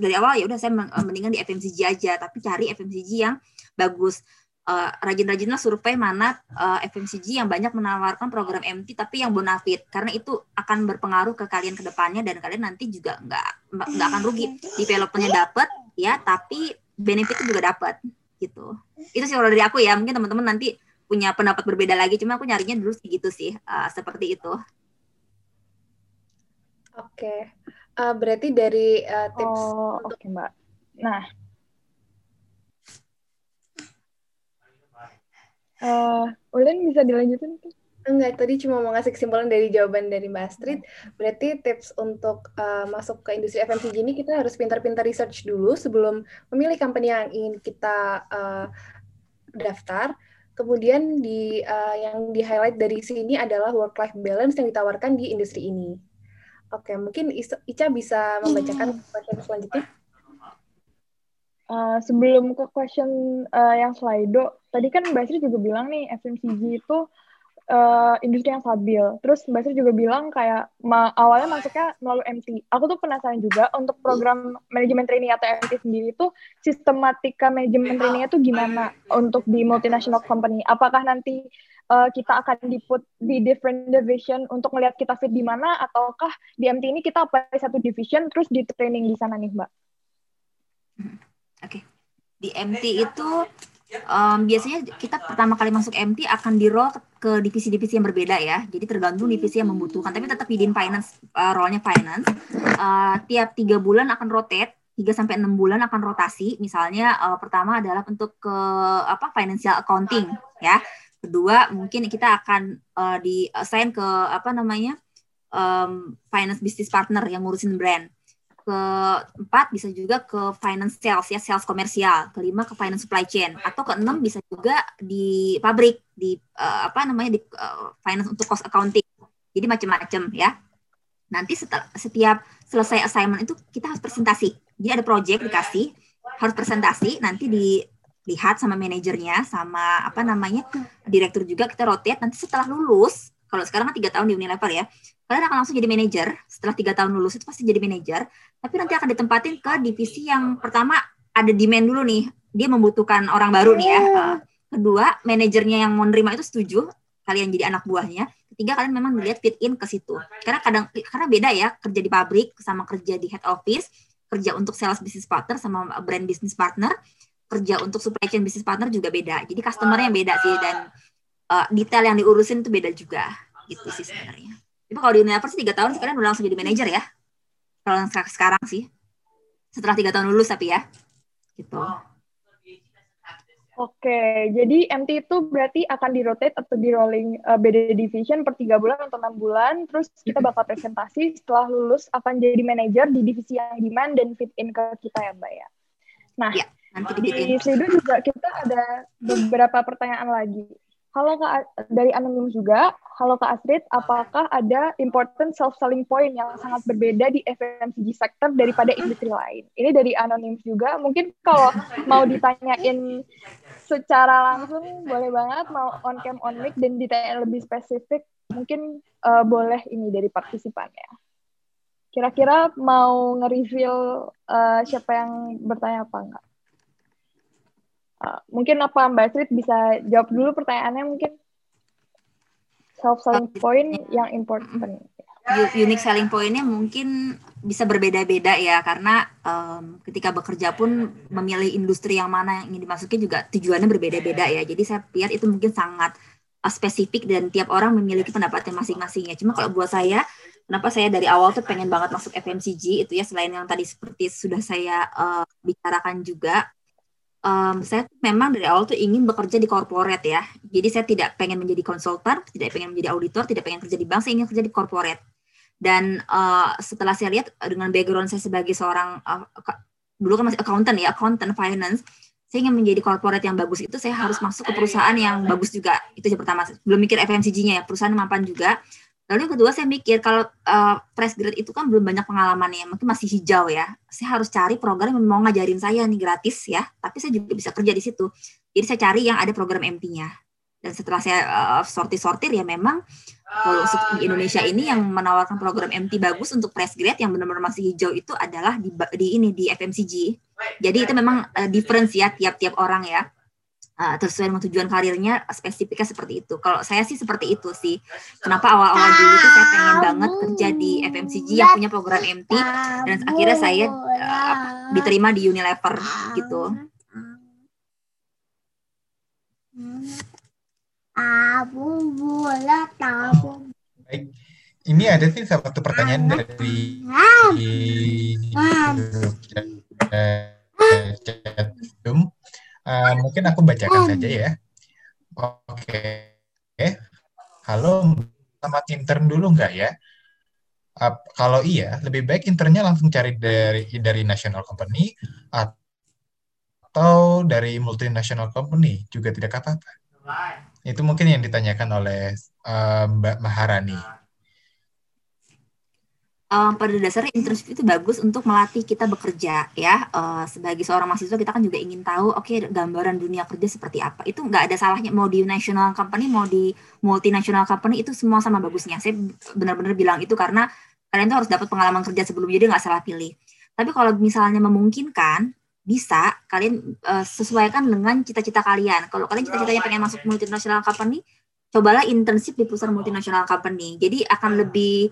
[SPEAKER 5] dari awal ya udah saya mendingan di FMCG aja, tapi cari FMCG yang bagus. Uh, rajin-rajinlah survei mana uh, eh, FMCG yang banyak menawarkan program MT tapi yang bonafit. Karena itu akan berpengaruh ke kalian ke depannya dan kalian nanti juga nggak nggak akan rugi. Developernya dapat ya tapi benefitnya juga dapat gitu. Itu sih kalau dari aku ya. Mungkin teman-teman nanti punya pendapat berbeda lagi. Cuma aku nyarinya dulu segitu sih uh, seperti itu
[SPEAKER 4] Oke, uh, berarti dari uh, tips
[SPEAKER 2] oh, untuk... Oke, okay, Mbak. Nah, uh, Ulin bisa dilanjutin tuh?
[SPEAKER 4] Enggak, tadi cuma mau ngasih kesimpulan dari jawaban dari Mbak Astrid. Berarti tips untuk uh, masuk ke industri FMCG ini kita harus pintar-pintar research dulu sebelum memilih company yang ingin kita uh, daftar. Kemudian di uh, yang di highlight dari sini adalah work life balance yang ditawarkan di industri ini. Oke, mungkin Ica bisa membacakan question selanjutnya.
[SPEAKER 2] Uh, sebelum ke question uh, yang Slido, tadi kan Mbak Sri juga bilang nih FMCG itu uh, industri yang stabil. Terus Mbak Sri juga bilang kayak ma awalnya masuknya melalui MT. Aku tuh penasaran juga untuk program manajemen training atau MT sendiri itu sistematika manajemen trainingnya tuh gimana untuk di multinational company? Apakah nanti uh, kita akan diput di different division untuk melihat kita fit di mana ataukah di MT ini kita apa satu division terus di training di sana nih Mbak?
[SPEAKER 5] Oke. Okay. Di MT itu um, biasanya kita pertama kali masuk MT akan di roll ke divisi-divisi yang berbeda ya. Jadi tergantung divisi yang membutuhkan. Tapi tetap within finance, uh, role-nya finance. Uh, tiap tiga bulan akan rotate 3 sampai enam bulan akan rotasi. Misalnya uh, pertama adalah untuk ke apa financial accounting ya. Kedua, mungkin kita akan uh, di assign ke apa namanya um, finance business partner yang ngurusin brand. Keempat bisa juga ke finance sales ya sales komersial. Kelima ke finance supply chain. Atau keenam bisa juga di pabrik di uh, apa namanya di uh, finance untuk cost accounting. Jadi macam-macam ya. Nanti setelah, setiap selesai assignment itu kita harus presentasi. Jadi ada project dikasih harus presentasi nanti di lihat sama manajernya sama apa namanya direktur juga kita rotate nanti setelah lulus kalau sekarang kan tiga tahun di Unilever ya kalian akan langsung jadi manajer setelah tiga tahun lulus itu pasti jadi manajer tapi nanti akan ditempatin ke divisi yang pertama ada demand dulu nih dia membutuhkan orang baru nih ya. Uh, kedua manajernya yang mau nerima itu setuju kalian jadi anak buahnya ketiga kalian memang melihat fit in ke situ. Karena kadang karena beda ya kerja di pabrik sama kerja di head office kerja untuk sales business partner sama brand business partner kerja untuk supply chain business partner juga beda. Jadi customernya yang beda sih dan uh, detail yang diurusin itu beda juga gitu sih sebenarnya. Itu kalau di Unilever sih tiga tahun sekarang udah langsung jadi manajer ya. Kalau sekarang sih setelah tiga tahun lulus tapi ya gitu.
[SPEAKER 2] Oke, jadi MT itu berarti akan di rotate atau di rolling uh, beda division per tiga bulan atau enam bulan, terus kita bakal presentasi setelah lulus akan jadi manajer di divisi yang demand dan fit in ke kita ya Mbak ya. Nah, ya Nanti di Slido juga kita ada beberapa pertanyaan lagi. Halo Kak, dari Anonymous juga. Halo Kak Astrid, apakah ada important self-selling point yang sangat berbeda di FMCG sektor daripada industri lain? Ini dari Anonymous juga. Mungkin kalau mau ditanyain secara langsung, boleh banget. Mau on cam, on mic, dan ditanya lebih spesifik, mungkin uh, boleh ini dari partisipannya. Kira-kira mau nge-reveal uh, siapa yang bertanya apa enggak? Uh, mungkin apa Mbak Astrid bisa jawab dulu pertanyaannya mungkin self selling point yang important.
[SPEAKER 5] Unique selling pointnya mungkin bisa berbeda-beda ya karena um, ketika bekerja pun memilih industri yang mana yang ingin dimasuki juga tujuannya berbeda-beda ya. Jadi saya lihat itu mungkin sangat uh, spesifik dan tiap orang memiliki pendapatnya masing-masing ya. Cuma kalau buat saya kenapa saya dari awal tuh pengen banget masuk FMCG itu ya selain yang tadi seperti sudah saya uh, bicarakan juga um, saya memang dari awal tuh ingin bekerja di corporate ya. Jadi saya tidak pengen menjadi konsultan, tidak pengen menjadi auditor, tidak pengen kerja di bank, saya ingin kerja di corporate. Dan uh, setelah saya lihat dengan background saya sebagai seorang uh, dulu kan masih accountant ya, accountant finance, saya ingin menjadi corporate yang bagus itu saya harus masuk ke perusahaan yang bagus juga. Itu yang pertama. Belum mikir FMCG-nya ya, perusahaan mampan juga. Lalu kedua saya mikir kalau uh, fresh grad itu kan belum banyak pengalaman ya, mungkin masih hijau ya. Saya harus cari program yang mau ngajarin saya nih gratis ya, tapi saya juga bisa kerja di situ. Jadi saya cari yang ada program MT-nya. Dan setelah saya uh, sortir-sortir ya memang kalau di Indonesia ini yang menawarkan program MT bagus untuk fresh grad yang benar-benar masih hijau itu adalah di, di ini di FMCG. Jadi itu memang uh, difference ya tiap-tiap orang ya uh, sesuai dengan tujuan karirnya spesifiknya seperti itu. Kalau saya sih seperti itu sih. Kenapa awal-awal dulu tuh saya pengen banget kerja di FMCG yang punya program MT dan akhirnya saya uh, diterima di Unilever gitu.
[SPEAKER 3] Abu bola tabu. Baik. Ini ada sih satu pertanyaan dari chat Zoom. Uh, mungkin aku bacakan saja ya. Oke. Okay. Halo, selamat intern dulu nggak ya? Uh, kalau iya, lebih baik internnya langsung cari dari dari national company atau dari multinational company juga tidak apa-apa. Itu mungkin yang ditanyakan oleh uh, Mbak Maharani
[SPEAKER 5] um, pada dasarnya internship itu bagus untuk melatih kita bekerja ya. Uh, sebagai seorang mahasiswa kita kan juga ingin tahu oke okay, gambaran dunia kerja seperti apa. Itu nggak ada salahnya mau di national company mau di multinational company itu semua sama bagusnya. Saya benar-benar bilang itu karena kalian tuh harus dapat pengalaman kerja sebelum jadi nggak salah pilih. Tapi kalau misalnya memungkinkan bisa kalian uh, sesuaikan dengan cita-cita kalian. Kalau kalian cita-citanya pengen masuk multinational company cobalah internship di perusahaan multinational company. Jadi akan lebih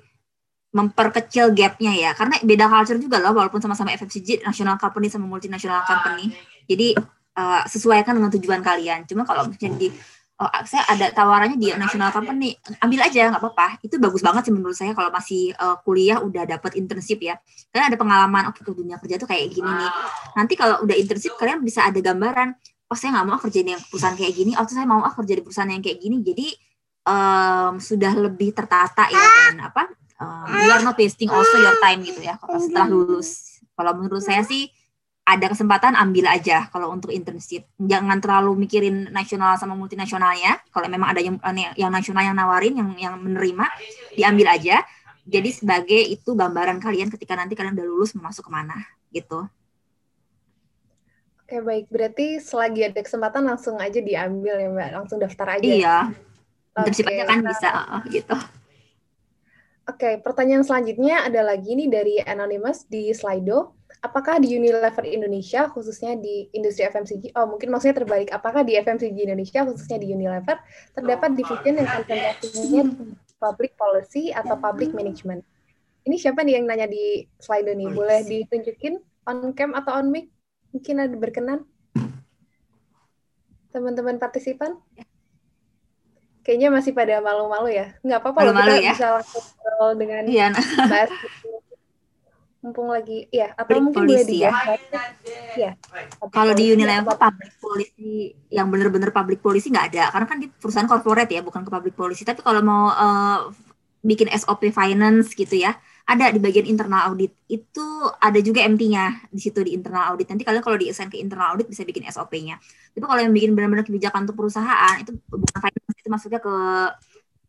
[SPEAKER 5] memperkecil gapnya ya. Karena beda culture juga loh walaupun sama-sama FMCG national company sama multinational company. jadi uh, sesuaikan dengan tujuan kalian. Cuma kalau misalnya di oh, saya ada tawarannya di national company ambil aja nggak apa-apa. Itu bagus banget sih menurut saya kalau masih uh, kuliah udah dapat internship ya. Karena ada pengalaman oke okay, dunia kerja tuh kayak gini nih. Nanti kalau udah internship kalian bisa ada gambaran oh saya nggak mau kerja di perusahaan kayak gini. Oh saya mau ah kerja di perusahaan yang kayak gini. Jadi um, sudah lebih tertata ya dan apa um, you are not wasting also your time gitu ya setelah lulus. Kalau menurut saya sih ada kesempatan ambil aja kalau untuk internship. Jangan terlalu mikirin nasional sama multinasionalnya. Kalau memang ada yang yang nasional yang nawarin, yang yang menerima, diambil aja. Jadi sebagai itu gambaran kalian ketika nanti kalian udah lulus mau masuk ke mana gitu.
[SPEAKER 4] Oke baik, berarti selagi ada kesempatan langsung aja diambil ya mbak, langsung daftar aja.
[SPEAKER 5] Iya, internship aja kan bisa gitu.
[SPEAKER 4] Oke, pertanyaan selanjutnya ada lagi nih dari Anonymous di Slido. Apakah di Unilever Indonesia, khususnya di industri FMCG, oh mungkin maksudnya terbalik, apakah di FMCG Indonesia, khususnya di Unilever, terdapat division yang konsentrasinya public policy atau public management? Ini siapa nih yang nanya di Slido nih? Boleh ditunjukin on cam atau on mic? Mungkin ada berkenan? Teman-teman partisipan? Kayaknya masih pada malu-malu ya. Nggak apa-apa loh kita ya? bisa langsung dengan iya, nah. bahas mumpung lagi ya atau public mungkin
[SPEAKER 5] policy, boleh ya. ya. Kalau di Unilever public policy yang benar-benar public policy nggak ada karena kan di perusahaan corporate ya bukan ke public policy tapi kalau mau uh, bikin SOP finance gitu ya ada di bagian internal audit itu ada juga MT-nya di situ di internal audit. Nanti kalian kalau diassign ke internal audit bisa bikin SOP-nya. Tapi kalau yang bikin benar-benar kebijakan untuk perusahaan itu bukan finance itu masuknya ke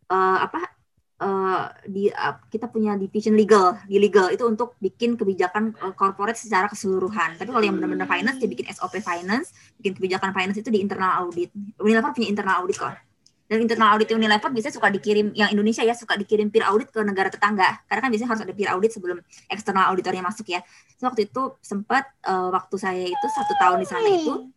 [SPEAKER 5] uh, apa uh, di uh, kita punya division legal di legal itu untuk bikin kebijakan uh, corporate secara keseluruhan. Tapi kalau yang benar-benar finance dia bikin SOP finance, bikin kebijakan finance itu di internal audit. Unilever punya internal audit kok dan internal audit Unilever biasanya suka dikirim yang Indonesia ya suka dikirim peer audit ke negara tetangga. Karena kan biasanya harus ada peer audit sebelum eksternal auditornya masuk ya. So, waktu itu sempat uh, waktu saya itu satu tahun di sana itu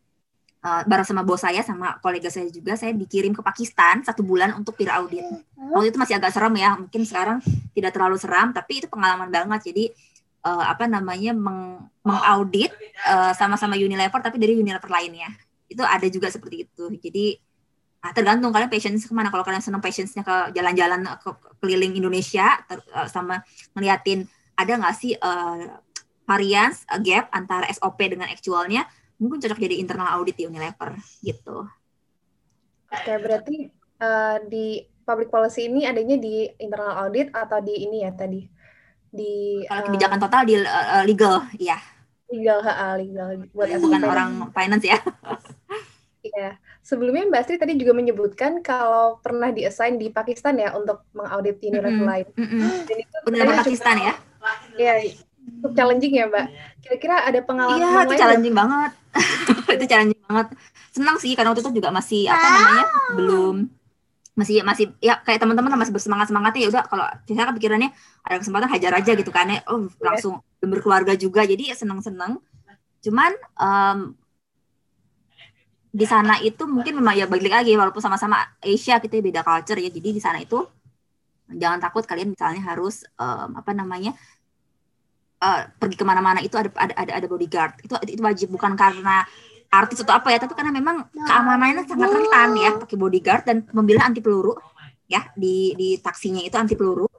[SPEAKER 5] uh, bareng sama bos saya sama kolega saya juga saya dikirim ke Pakistan satu bulan untuk peer audit. Waktu itu masih agak serem ya mungkin sekarang tidak terlalu seram tapi itu pengalaman banget. Jadi uh, apa namanya meng mengaudit uh, sama-sama Unilever tapi dari Unilever lainnya. Itu ada juga seperti itu. Jadi Nah, tergantung kalian passionnya ke mana. Kalau kalian senang passionnya ke jalan-jalan ke keliling Indonesia ter, uh, sama ngeliatin ada nggak sih uh, variance uh, gap antara SOP dengan actualnya, mungkin cocok jadi internal audit di Unilever gitu.
[SPEAKER 4] Oke, berarti uh, di public policy ini adanya di internal audit atau di ini ya tadi di
[SPEAKER 5] kalau kebijakan uh, total di uh, legal, ya.
[SPEAKER 4] Legal, ha, legal
[SPEAKER 5] buat bukan orang finance ya.
[SPEAKER 4] Iya. Sebelumnya Mbak Astri tadi juga menyebutkan kalau pernah diassign di Pakistan ya untuk mengaudit Unilever mm -hmm. lain. Mm
[SPEAKER 5] -hmm. Dan itu Benar Pakistan ya?
[SPEAKER 4] Iya, cukup challenging ya Mbak. Kira-kira ada pengalaman
[SPEAKER 5] Iya, itu challenging ya? banget. itu challenging banget. Senang sih karena waktu itu juga masih apa namanya belum masih masih ya kayak teman-teman masih bersemangat semangatnya ya udah kalau saya kan pikirannya ada kesempatan hajar aja gitu kan ya oh langsung berkeluarga juga jadi ya seneng seneng cuman um, di sana itu mungkin memang ya balik lagi walaupun sama-sama Asia kita beda culture ya. Jadi di sana itu jangan takut kalian misalnya harus um, apa namanya uh, pergi ke mana-mana itu ada ada ada, ada bodyguard. Itu itu wajib bukan karena artis atau apa ya. Tapi karena memang keamanannya sangat rentan ya. pakai bodyguard dan membilah anti peluru ya. Di di taksinya itu anti peluru.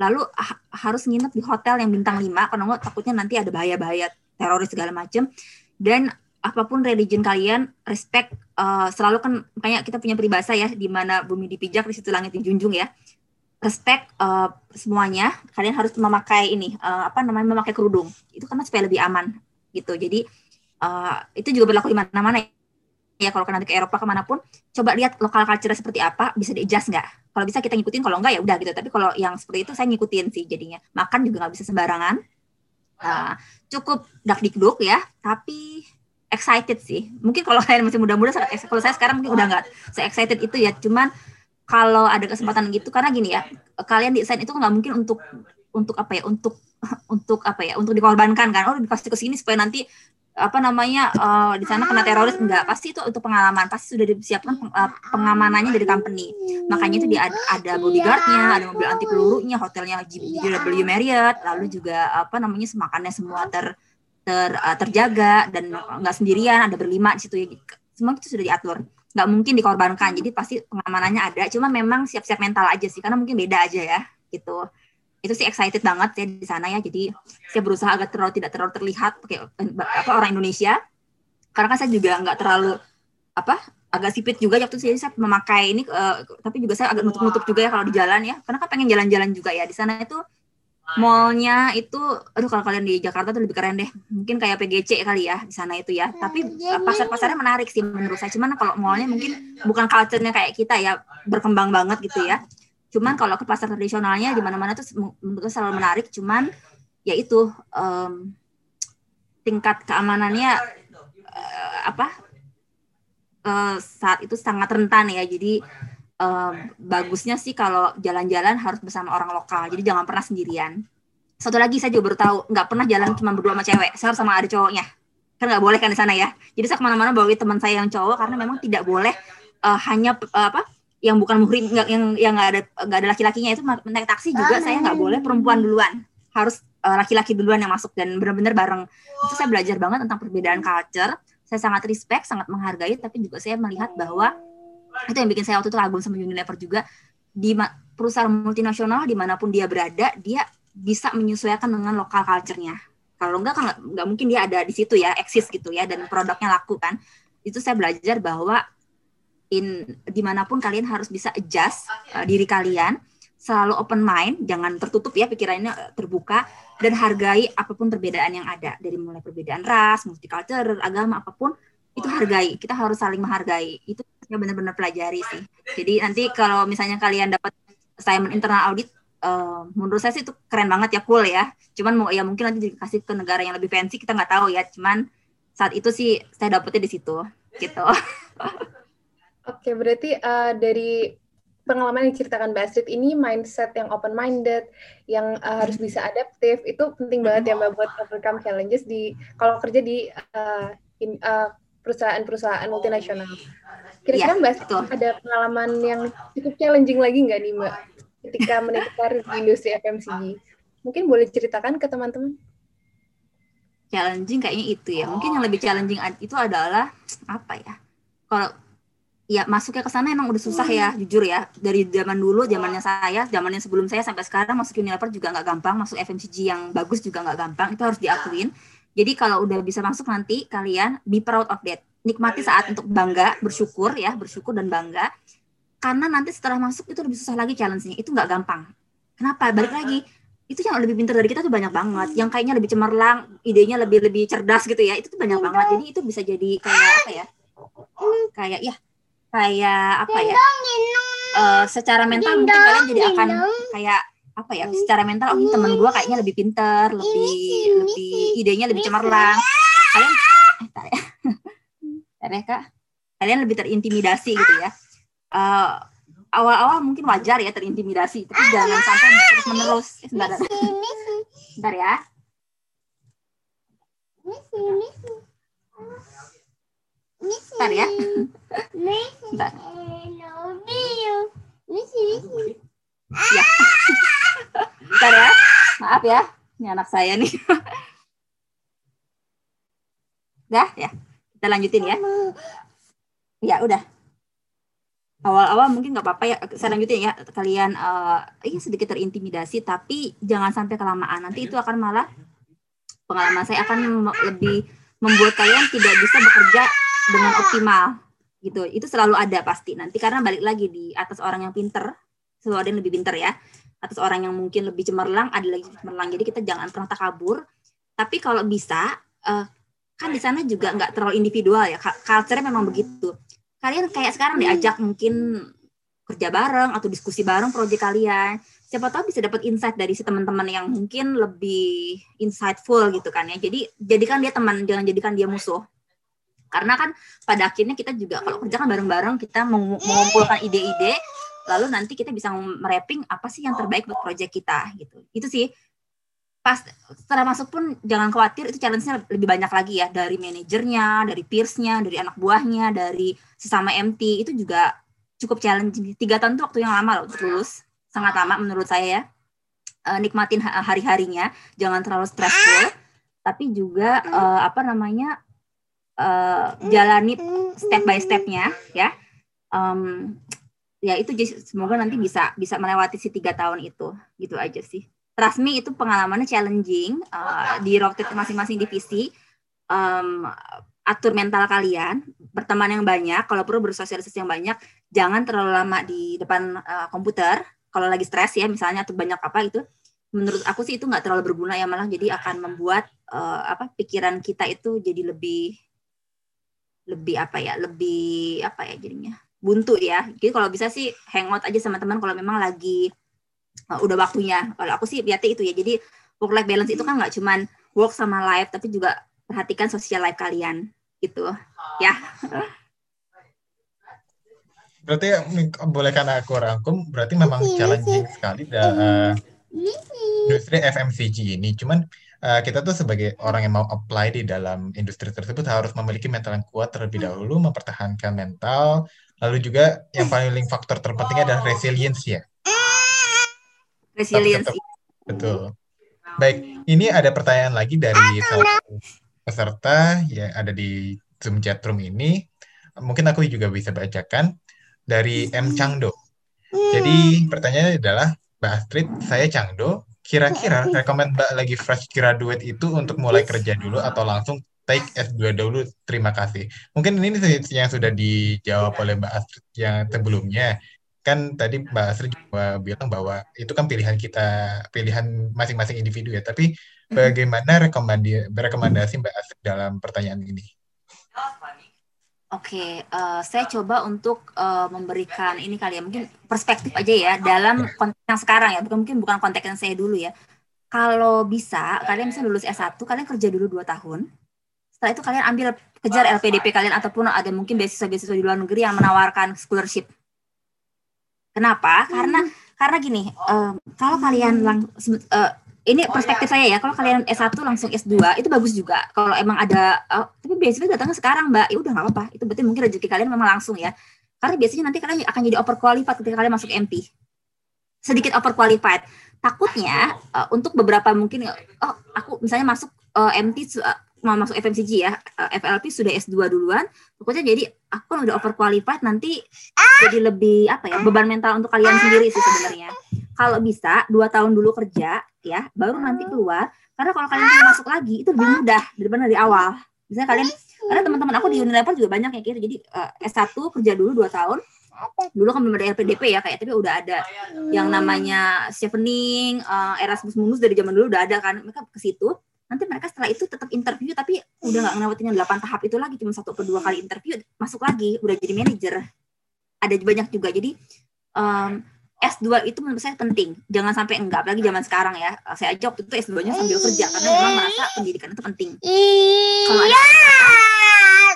[SPEAKER 5] Lalu ha harus nginep di hotel yang bintang 5 karena nggak takutnya nanti ada bahaya-bahaya teroris segala macam dan apa pun religion kalian respect uh, selalu kan kayak kita punya peribahasa ya di mana bumi dipijak di situ langit dijunjung ya. Respect uh, semuanya kalian harus memakai ini uh, apa namanya memakai kerudung. Itu karena supaya lebih aman gitu. Jadi uh, itu juga berlaku di mana-mana ya kalau nanti ke Eropa ke mana pun. Coba lihat lokal culture seperti apa bisa di adjust nggak? Kalau bisa kita ngikutin kalau enggak ya udah gitu. Tapi kalau yang seperti itu saya ngikutin sih jadinya. Makan juga nggak bisa sembarangan. Uh, cukup dak dikduk ya tapi excited sih. Mungkin kalau kalian masih muda-muda, kalau saya sekarang mungkin udah nggak se excited itu ya. Cuman kalau ada kesempatan gitu, karena gini ya, kalian desain itu nggak mungkin untuk untuk apa ya, untuk untuk apa ya, untuk dikorbankan kan. Oh dikasih ke sini supaya nanti apa namanya uh, di sana kena teroris enggak pasti itu untuk pengalaman pasti sudah disiapkan peng, uh, pengamanannya dari company makanya itu ada, ada bodyguardnya ada mobil anti pelurunya hotelnya JW Marriott lalu juga apa namanya semakannya semua ter ter, uh, terjaga dan nggak sendirian ada berlima di situ. Ya semua itu sudah diatur. Nggak mungkin dikorbankan. Jadi pasti pengamanannya ada. Cuma memang siap-siap mental aja sih. Karena mungkin beda aja ya gitu. Itu sih excited banget ya di sana ya. Jadi saya berusaha agak terlalu tidak terlalu terlihat pakai apa orang Indonesia. Karena kan saya juga nggak terlalu apa agak sipit juga waktu itu. Saya memakai ini uh, tapi juga saya agak nutup-nutup juga ya kalau di jalan ya. Karena kan pengen jalan-jalan juga ya. Di sana itu mallnya itu aduh kalau kalian di Jakarta tuh lebih keren deh. Mungkin kayak PGC kali ya di sana itu ya. Tapi pasar-pasarnya menarik sih menurut saya. Cuman kalau mallnya mungkin bukan culture-nya kayak kita ya berkembang banget gitu ya. Cuman kalau ke pasar tradisionalnya di mana-mana tuh menurut saya selalu menarik. Cuman ya itu um, tingkat keamanannya uh, apa uh, saat itu sangat rentan ya. Jadi uh, bagusnya sih kalau jalan-jalan harus bersama orang lokal. Jadi jangan pernah sendirian. Satu lagi saya juga baru tahu, nggak pernah jalan cuma berdua sama cewek. Saya harus sama ada cowoknya. Kan nggak boleh kan di sana ya. Jadi saya ke mana-mana bawa teman saya yang cowok karena memang tidak boleh uh, hanya uh, apa yang bukan muhrim nggak yang yang nggak ada nggak ada laki-lakinya itu naik taksi juga saya nggak boleh perempuan duluan harus laki-laki uh, duluan yang masuk dan benar-benar bareng itu saya belajar banget tentang perbedaan culture saya sangat respect sangat menghargai tapi juga saya melihat bahwa itu yang bikin saya waktu itu kagum sama Unilever juga. Di perusahaan multinasional di mana pun dia berada dia bisa menyesuaikan dengan lokal culture-nya. Kalau enggak kan nggak mungkin dia ada di situ ya eksis gitu ya dan produknya laku kan. Itu saya belajar bahwa in di mana pun kalian harus bisa adjust uh, diri kalian selalu open mind, jangan tertutup ya pikirannya terbuka dan hargai apa pun perbedaan yang ada. Dari mulai perbedaan ras, multicultural, agama apa pun itu hargai. Kita harus saling menghargai. Itu saya benar-benar pelajari sih. Jadi nanti kalau misalnya kalian dapat assignment internal audit, uh, menurut saya sih itu keren banget ya, cool ya. Cuman mau ya mungkin nanti dikasih ke negara yang lebih fancy kita nggak tahu ya. Cuman saat itu sih saya dapetnya di situ gitu.
[SPEAKER 4] Oke, berarti uh, dari pengalaman yang diceritakan Mbak Astrid ini mindset yang open minded, yang uh, harus bisa adaptif itu penting banget ya Mbak buat overcome challenges di kalau kerja di uh, in, uh, perusahaan-perusahaan multinasional. Kira-kira ya, Mbak Astrid ada pengalaman yang cukup challenging lagi nggak nih Mbak ketika menikah di industri FMCG? Mungkin boleh ceritakan ke teman-teman.
[SPEAKER 5] Challenging kayaknya itu ya. Mungkin yang lebih challenging itu adalah apa ya? Kalau ya masuknya ke sana emang udah susah ya hmm. jujur ya dari zaman dulu zamannya saya zamannya sebelum saya sampai sekarang masuk Unilever juga nggak gampang masuk FMCG yang bagus juga nggak gampang itu harus diakuin jadi kalau udah bisa masuk nanti kalian be proud of that. Nikmati saat untuk bangga bersyukur ya bersyukur dan bangga. Karena nanti setelah masuk itu lebih susah lagi challenge-nya. Itu nggak gampang. Kenapa? Balik lagi itu yang lebih pintar dari kita tuh banyak banget. Yang kayaknya lebih cemerlang idenya lebih lebih cerdas gitu ya itu tuh banyak banget. Jadi itu bisa jadi kayak apa ya? Kayak ya kayak apa ya? Uh, secara mental mungkin kalian jadi akan kayak apa ya secara mental oh ini teman gue kayaknya lebih pinter lebih lebih idenya lebih cemerlang. kalian eh, ya. Kak. Kalian lebih terintimidasi gitu ya. Uh, awal-awal mungkin wajar ya terintimidasi tapi jangan sampai terus menerus eh, sebentar sebentar ya. Bentar ya. Bentar. Ya. Bentar ya. Maaf ya. Ini anak saya nih. Udah ya. Kita lanjutin ya. Ya udah. Awal-awal mungkin nggak apa-apa ya. Saya lanjutin ya. Kalian uh, iya sedikit terintimidasi, tapi jangan sampai kelamaan. Nanti itu akan malah pengalaman saya akan lebih membuat kalian tidak bisa bekerja dengan optimal gitu itu selalu ada pasti nanti karena balik lagi di atas orang yang pinter selalu ada yang lebih pinter ya atas orang yang mungkin lebih cemerlang ada lagi cemerlang. Jadi kita jangan pernah takabur tapi kalau bisa uh, kan di sana juga nggak terlalu individual ya. Culture memang begitu. Kalian kayak sekarang diajak mungkin kerja bareng atau diskusi bareng proyek kalian. Siapa tahu bisa dapat insight dari si teman-teman yang mungkin lebih insightful gitu kan ya. Jadi jadikan dia teman jangan jadikan dia musuh. Karena kan pada akhirnya kita juga kalau kerja kan bareng-bareng kita mengumpulkan ide-ide lalu nanti kita bisa merapping apa sih yang terbaik buat proyek kita gitu. Itu sih. Pas setelah masuk pun jangan khawatir itu challenge-nya lebih banyak lagi ya. Dari manajernya dari peersnya dari anak buahnya dari sesama MT itu juga cukup challenging tiga tahun itu waktu yang lama loh lulus. Sangat lama menurut saya ya. Uh, nikmatin hari-harinya. Jangan terlalu stressful. Tapi juga uh, apa namanya uh, jalani step by stepnya ya. Um, ya itu semoga nanti bisa bisa melewati si tiga tahun itu. Gitu aja sih. Trust me itu pengalamannya challenging uh, di rotate masing-masing divisi. Um, atur mental kalian berteman yang banyak. Kalau perlu bersosialisasi yang banyak jangan terlalu lama di depan uh, komputer. Kalau lagi stres ya misalnya atau banyak apa itu menurut aku sih itu nggak terlalu berguna ya malah jadi akan membuat uh, apa pikiran kita itu jadi lebih lebih apa ya lebih apa ya jadinya buntu ya. Jadi kalau bisa sih hangout aja sama teman kalau memang lagi uh, udah waktunya. Kalau aku sih lihatnya itu ya. Jadi work life balance itu kan nggak cuman work sama life tapi juga perhatikan social life kalian. Gitu. Ya.
[SPEAKER 3] Berarti bolehkan aku rangkum berarti memang challenging sekali uh, industri FMCG ini. Cuman uh, kita tuh sebagai orang yang mau apply di dalam industri tersebut harus memiliki mental yang kuat terlebih dahulu, mempertahankan mental, lalu juga yang paling faktor terpentingnya adalah resilience ya.
[SPEAKER 5] Resilience.
[SPEAKER 3] Betul. Baik, ini ada pertanyaan lagi dari salah peserta yang ada di Zoom chat room ini. Mungkin aku juga bisa bacakan dari M Changdo. Jadi pertanyaannya adalah, Mbak Astrid, saya Changdo, Kira-kira rekomend Mbak lagi fresh graduate itu untuk mulai kerja dulu atau langsung take S2 dulu? Terima kasih. Mungkin ini yang sudah dijawab oleh Mbak Astrid yang sebelumnya. kan tadi Mbak Asri juga bilang bahwa itu kan pilihan kita, pilihan masing-masing individu ya. Tapi bagaimana rekomendasi, rekomendasi Mbak Asri dalam pertanyaan ini?
[SPEAKER 5] Oke, uh, saya coba untuk uh, memberikan ini kali ya, mungkin perspektif aja ya dalam konteks yang sekarang ya, bukan mungkin bukan konteks yang saya dulu ya. Kalau bisa, kalian bisa lulus S1, kalian kerja dulu 2 tahun. Setelah itu kalian ambil kejar LPDP kalian ataupun ada mungkin beasiswa-beasiswa di luar negeri yang menawarkan scholarship. Kenapa? Karena karena gini, uh, kalau kalian lang uh, ini perspektif saya ya kalau kalian S1 langsung S2 itu bagus juga. Kalau emang ada oh, tapi biasanya datangnya sekarang mbak. Ya udah nggak apa-apa. Itu berarti mungkin rezeki kalian memang langsung ya. Karena biasanya nanti kalian akan jadi overqualified ketika kalian masuk MP sedikit overqualified. Takutnya uh, untuk beberapa mungkin oh aku misalnya masuk uh, MT uh, mau masuk FMCG ya. Uh, FLP sudah S2 duluan. Pokoknya jadi aku kan udah overqualified nanti jadi lebih apa ya beban mental untuk kalian sendiri sih sebenarnya. Kalau bisa dua tahun dulu kerja ya baru nanti keluar. Karena kalau kalian mau masuk lagi itu lebih mudah daripada dari awal. Misalnya kalian karena teman-teman aku di Unilever juga banyak yang gitu. Jadi uh, S1 kerja dulu dua tahun. Dulu kan belum ada LPDP ya kayak tapi udah ada yang namanya chevening uh, Erasmus Mundus dari zaman dulu udah ada kan. Mereka ke situ nanti mereka setelah itu tetap interview tapi udah nggak ngelewatin yang delapan tahap itu lagi cuma satu atau dua kali interview masuk lagi udah jadi manajer ada banyak juga jadi um, S2 itu menurut saya penting. Jangan sampai enggak, apalagi zaman sekarang ya. Saya aja waktu itu S2-nya sambil kerja karena memang merasa pendidikan itu penting. Kalau ada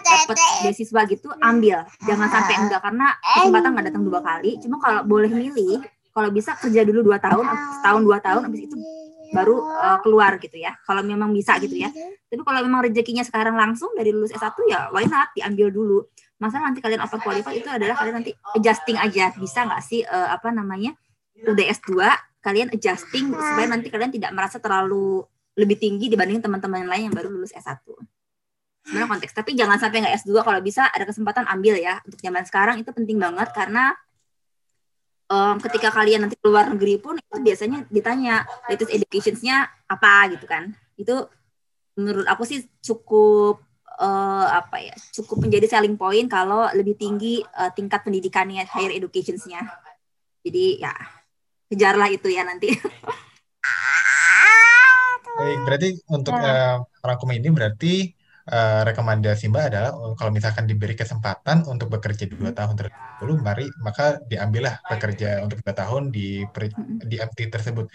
[SPEAKER 5] dapat beasiswa gitu, ambil. Jangan sampai enggak karena kesempatan nggak datang dua kali. Cuma kalau boleh milih, kalau bisa kerja dulu dua tahun, setahun dua tahun, habis itu baru uh, keluar gitu ya. Kalau memang bisa gitu ya. Tapi kalau memang rezekinya sekarang langsung dari lulus S1 ya why not? Diambil dulu. Masalah nanti kalian over qualified itu adalah kalian nanti adjusting aja. Bisa nggak sih uh, apa namanya udah S2 kalian adjusting supaya nanti kalian tidak merasa terlalu lebih tinggi dibanding teman-teman lain yang baru lulus S1 sebenarnya konteks. Tapi jangan sampai nggak S2 kalau bisa ada kesempatan ambil ya. Untuk zaman sekarang itu penting banget karena um, ketika kalian nanti keluar negeri pun itu biasanya ditanya latest educationsnya apa gitu kan. Itu menurut aku sih cukup uh, apa ya cukup menjadi selling point kalau lebih tinggi uh, tingkat pendidikannya higher educationsnya. Jadi ya kejarlah itu ya nanti.
[SPEAKER 3] Baik, berarti untuk uh, rangkum ini berarti uh, rekomendasi Mbak adalah kalau misalkan diberi kesempatan untuk bekerja dua tahun terlebih dahulu, mari maka diambillah bekerja untuk dua tahun di di MT tersebut.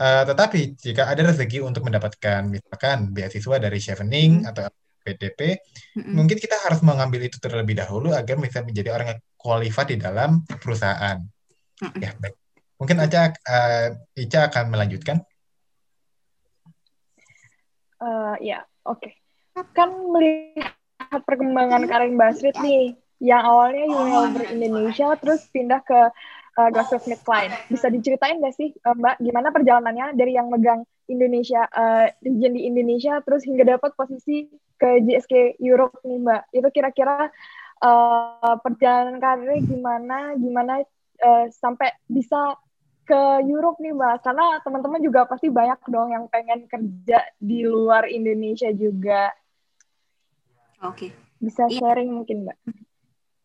[SPEAKER 3] Uh, tetapi jika ada rezeki untuk mendapatkan misalkan beasiswa dari chevening atau PDP, mm-hmm. mungkin kita harus mengambil itu terlebih dahulu agar bisa menjadi orang yang qualified di dalam perusahaan. Mm-hmm. Ya, baik. Mungkin aja uh, Ica akan melanjutkan.
[SPEAKER 2] Uh, ya, oke. Okay. Kan melihat perkembangan Karin Basrit nih, yang awalnya Unilever Indonesia terus pindah ke uh, GlaxoSmithKline. Bisa diceritain nggak sih, uh, Mbak, gimana perjalanannya dari yang megang Indonesia, uh, region di Indonesia, terus hingga dapat posisi ke GSK Europe nih Mbak. Itu kira-kira uh, perjalanan karirnya gimana, gimana uh, sampai bisa ke Europe nih Mbak. Karena teman-teman juga pasti banyak dong yang pengen kerja di luar Indonesia juga.
[SPEAKER 5] Oke. Okay.
[SPEAKER 2] Bisa iya. sharing mungkin Mbak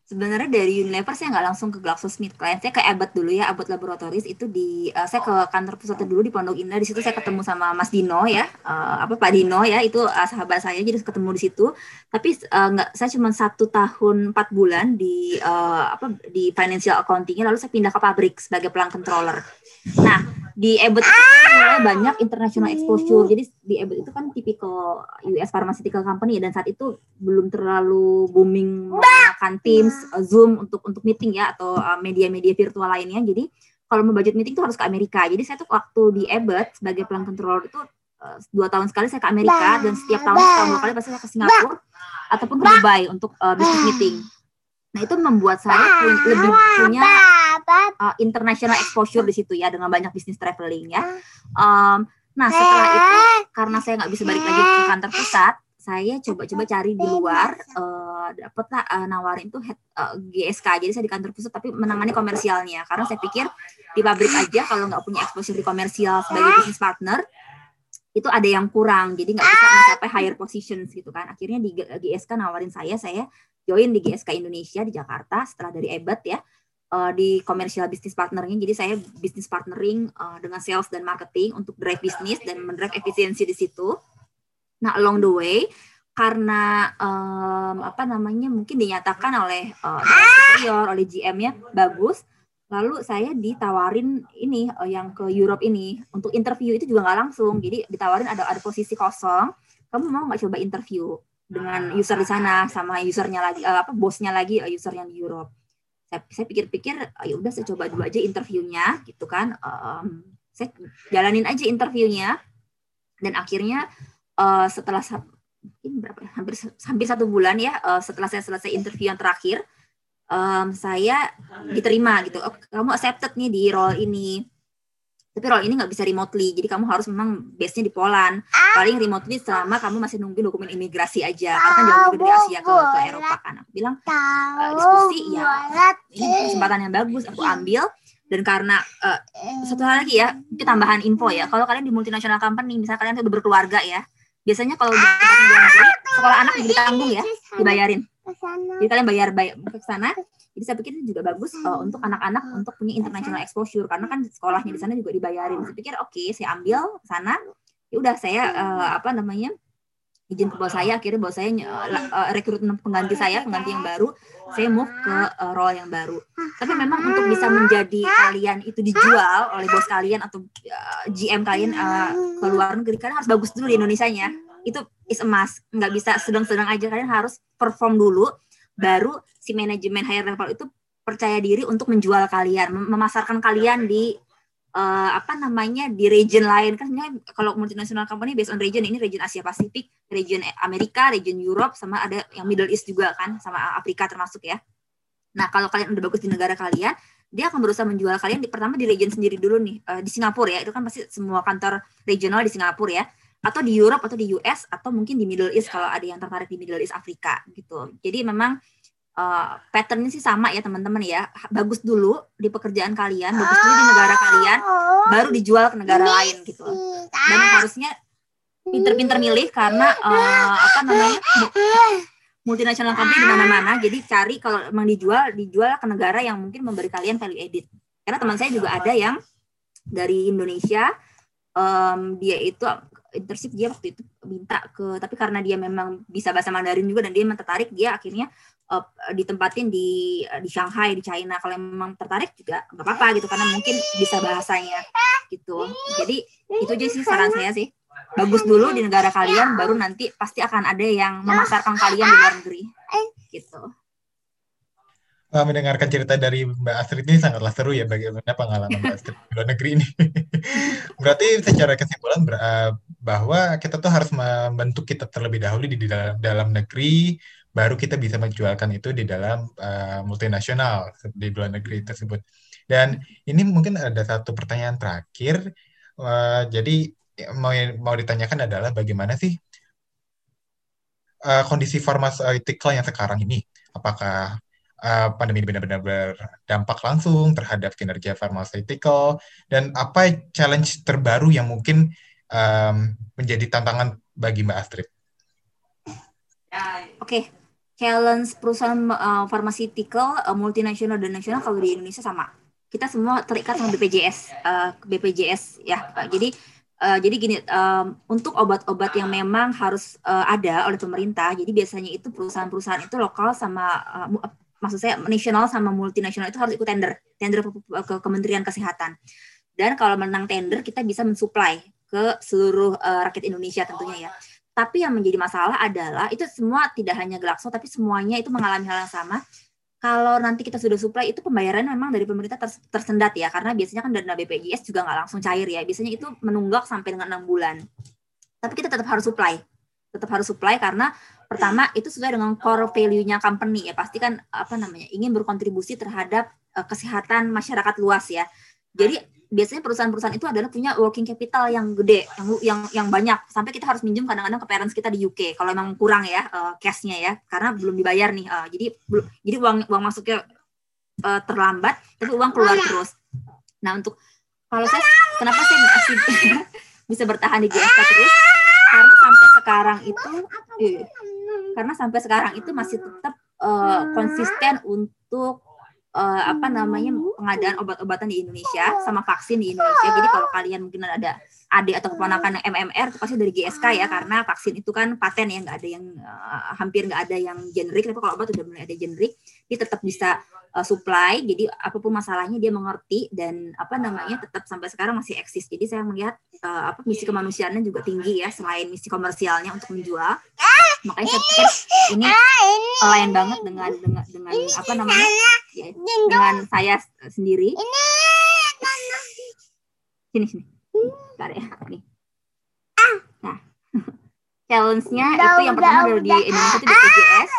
[SPEAKER 5] sebenarnya dari Unilever saya nggak langsung ke GlaxoSmithKline saya ke Abbott dulu ya Abbott Laboratories itu di uh, saya ke kantor pusatnya dulu di Pondok Indah di situ saya ketemu sama Mas Dino ya uh, apa Pak Dino ya itu uh, sahabat saya jadi ketemu di situ tapi uh, nggak saya cuma satu tahun empat bulan di uh, apa di financial accountingnya lalu saya pindah ke pabrik sebagai pelang controller nah di Abbott itu mulai banyak international exposure. Jadi di Abbott itu kan tipikal US pharmaceutical company dan saat itu belum terlalu booming menggunakan Teams, Zoom untuk untuk meeting ya atau uh, media-media virtual lainnya. Jadi kalau mau budget meeting itu harus ke Amerika. Jadi saya tuh waktu di Abbott sebagai pelang controller itu uh, dua tahun sekali saya ke Amerika dan setiap tahun setahun dua kali pasti saya ke Singapura ataupun ke Dubai untuk uh, business meeting. Nah itu membuat saya lebih punya uh, international exposure di situ ya dengan banyak bisnis traveling ya. Um, nah setelah itu karena saya nggak bisa balik lagi ke kantor pusat, saya coba-coba cari di luar, uh, dapet lah uh, nawarin tuh head, uh, GSK, jadi saya di kantor pusat tapi menangani komersialnya, karena saya pikir di pabrik aja kalau nggak punya exposure di komersial sebagai business partner, itu ada yang kurang, jadi nggak bisa mencapai higher positions gitu kan. Akhirnya di GSK nawarin saya, saya join di GSK Indonesia di Jakarta setelah dari Ebet ya uh, di komersial bisnis partnernya. Jadi saya bisnis partnering uh, dengan sales dan marketing untuk drive bisnis dan mendrive efisiensi di situ. Nah, along the way karena um, apa namanya mungkin dinyatakan oleh uh, superior oleh GM ya bagus. Lalu saya ditawarin ini uh, yang ke Europe ini. Untuk interview itu juga nggak langsung. Jadi ditawarin ada ada posisi kosong. Kamu mau nggak coba interview dengan user di sana sama usernya lagi apa bosnya lagi user yang di Europe saya pikir-pikir ya udah saya coba dulu aja interviewnya gitu kan. Um, saya jalanin aja interviewnya. Dan akhirnya uh, setelah mungkin berapa ya? hampir hampir satu bulan ya uh, setelah saya selesai interview yang terakhir um, saya diterima gitu. Oh, kamu accepted nih di role ini tapi role ini nggak bisa remotely jadi kamu harus memang base-nya di Poland. Paling remotely selama kamu masih nunggu dokumen imigrasi aja. Karena kan jauh dari Asia ke, ke Eropa kan. Aku bilang uh, diskusi ya ini kesempatan yang bagus aku ambil. Dan karena uh, satu hal lagi ya itu tambahan info ya. Kalau kalian di multinational company misalnya kalian tuh udah berkeluarga ya biasanya kalau di sekolah anak juga ditanggung ya dibayarin jadi kalian bayar bayar ke sana. Jadi saya pikir itu juga bagus uh, untuk anak-anak untuk punya international exposure. Karena kan sekolahnya di sana juga dibayarin. Saya pikir oke okay, saya ambil sana. Ya udah saya uh, apa namanya izin ke bos saya. Akhirnya bos saya uh, rekrut pengganti saya pengganti yang baru. Saya move ke uh, role yang baru. Tapi memang untuk bisa menjadi kalian itu dijual oleh bos kalian atau uh, GM kalian uh, ke luar negeri kalian harus bagus dulu di Indonesia nya itu is emas nggak bisa sedang-sedang aja kalian harus perform dulu baru si manajemen higher level itu percaya diri untuk menjual kalian memasarkan kalian di uh, apa namanya di region lain kan kalau multinational company based on region ini region Asia Pasifik, region Amerika, region Europe sama ada yang Middle East juga kan sama Afrika termasuk ya. Nah, kalau kalian udah bagus di negara kalian, dia akan berusaha menjual kalian di pertama di region sendiri dulu nih uh, di Singapura ya. Itu kan pasti semua kantor regional di Singapura ya atau di Europe atau di US atau mungkin di Middle East kalau ada yang tertarik di Middle East Afrika gitu. Jadi memang uh, patternnya sih sama ya teman-teman ya. Bagus dulu di pekerjaan kalian, bagus dulu di negara kalian, baru dijual ke negara lain gitu. Dan harusnya pinter-pinter milih karena uh, apa namanya multinasional company di mana-mana. Jadi cari kalau memang dijual, dijual ke negara yang mungkin memberi kalian value edit. Karena teman saya juga ada yang dari Indonesia, um, dia itu internship dia waktu itu minta ke tapi karena dia memang bisa bahasa Mandarin juga dan dia memang tertarik dia akhirnya uh, ditempatin di uh, di Shanghai di China. Kalau memang tertarik juga nggak apa-apa gitu karena mungkin bisa bahasanya gitu. Jadi itu aja sih saran saya sih. Bagus dulu di negara kalian baru nanti pasti akan ada yang memasarkan kalian di luar negeri. Gitu
[SPEAKER 3] uh, mendengarkan cerita dari Mbak Astrid ini sangatlah seru ya bagaimana pengalaman Mbak Astrid di luar negeri ini. Berarti secara kesimpulan uh, bahwa kita tuh harus membentuk kita terlebih dahulu di dalam, dalam negeri, baru kita bisa menjualkan itu di dalam uh, multinasional di luar negeri tersebut. Dan ini mungkin ada satu pertanyaan terakhir. Uh, jadi mau mau ditanyakan adalah bagaimana sih uh, kondisi farmaceutical yang sekarang ini? Apakah uh, pandemi ini benar-benar berdampak langsung terhadap kinerja pharmaceutical dan apa challenge terbaru yang mungkin um, menjadi tantangan bagi Mbak Astrid?
[SPEAKER 5] Oke, okay. challenge perusahaan uh, pharmaceutical uh, multinasional dan nasional kalau di Indonesia sama. Kita semua terikat sama BPJS, uh, BPJS ya. Uh, jadi Uh, jadi gini, um, untuk obat-obat yang memang harus uh, ada oleh pemerintah, jadi biasanya itu perusahaan-perusahaan itu lokal sama uh, maksud saya nasional sama multinasional itu harus ikut tender, tender ke, ke Kementerian Kesehatan. Dan kalau menang tender kita bisa mensuplai ke seluruh uh, rakyat Indonesia tentunya ya. Tapi yang menjadi masalah adalah itu semua tidak hanya Glaxo tapi semuanya itu mengalami hal yang sama. Kalau nanti kita sudah supply itu pembayaran memang dari pemerintah tersendat ya karena biasanya kan dana BPJS juga nggak langsung cair ya. Biasanya itu menunggak sampai dengan enam bulan. Tapi kita tetap harus supply tetap harus supply karena pertama itu sesuai dengan core value-nya company ya. Pasti kan apa namanya ingin berkontribusi terhadap uh, kesehatan masyarakat luas ya. Jadi biasanya perusahaan-perusahaan itu adalah punya working capital yang gede yang yang yang banyak. Sampai kita harus minjem kadang-kadang ke parents kita di UK kalau emang kurang ya uh, cashnya ya karena belum dibayar nih. Uh, jadi belum jadi uang uang masuknya uh, terlambat tapi uang keluar terus. Nah untuk kalau saya kenapa saya masih bisa bertahan di GSK terus? Karena sampai sekarang itu eh, karena sampai sekarang itu masih tetap uh, konsisten untuk uh, apa namanya pengadaan obat-obatan di Indonesia sama vaksin di Indonesia. Jadi kalau kalian mungkin ada adik atau keponakan yang MMR itu pasti dari GSK ya karena vaksin itu kan paten ya nggak ada yang uh, hampir nggak ada yang generik. Tapi kalau obat udah mulai ada generik dia tetap bisa uh, supply. Jadi apa pun masalahnya dia mengerti dan apa namanya tetap sampai sekarang masih eksis. Jadi saya melihat uh, apa misi kemanusiaannya juga tinggi ya selain misi komersialnya untuk menjual makanya saya pikir ini lain banget dengan dengan dengan apa namanya? ya, dengan saya sendiri. Sini sini. Bentar ya, nih. Nah, challenge-nya itu yang pertama adalah di Indonesia itu di PJS.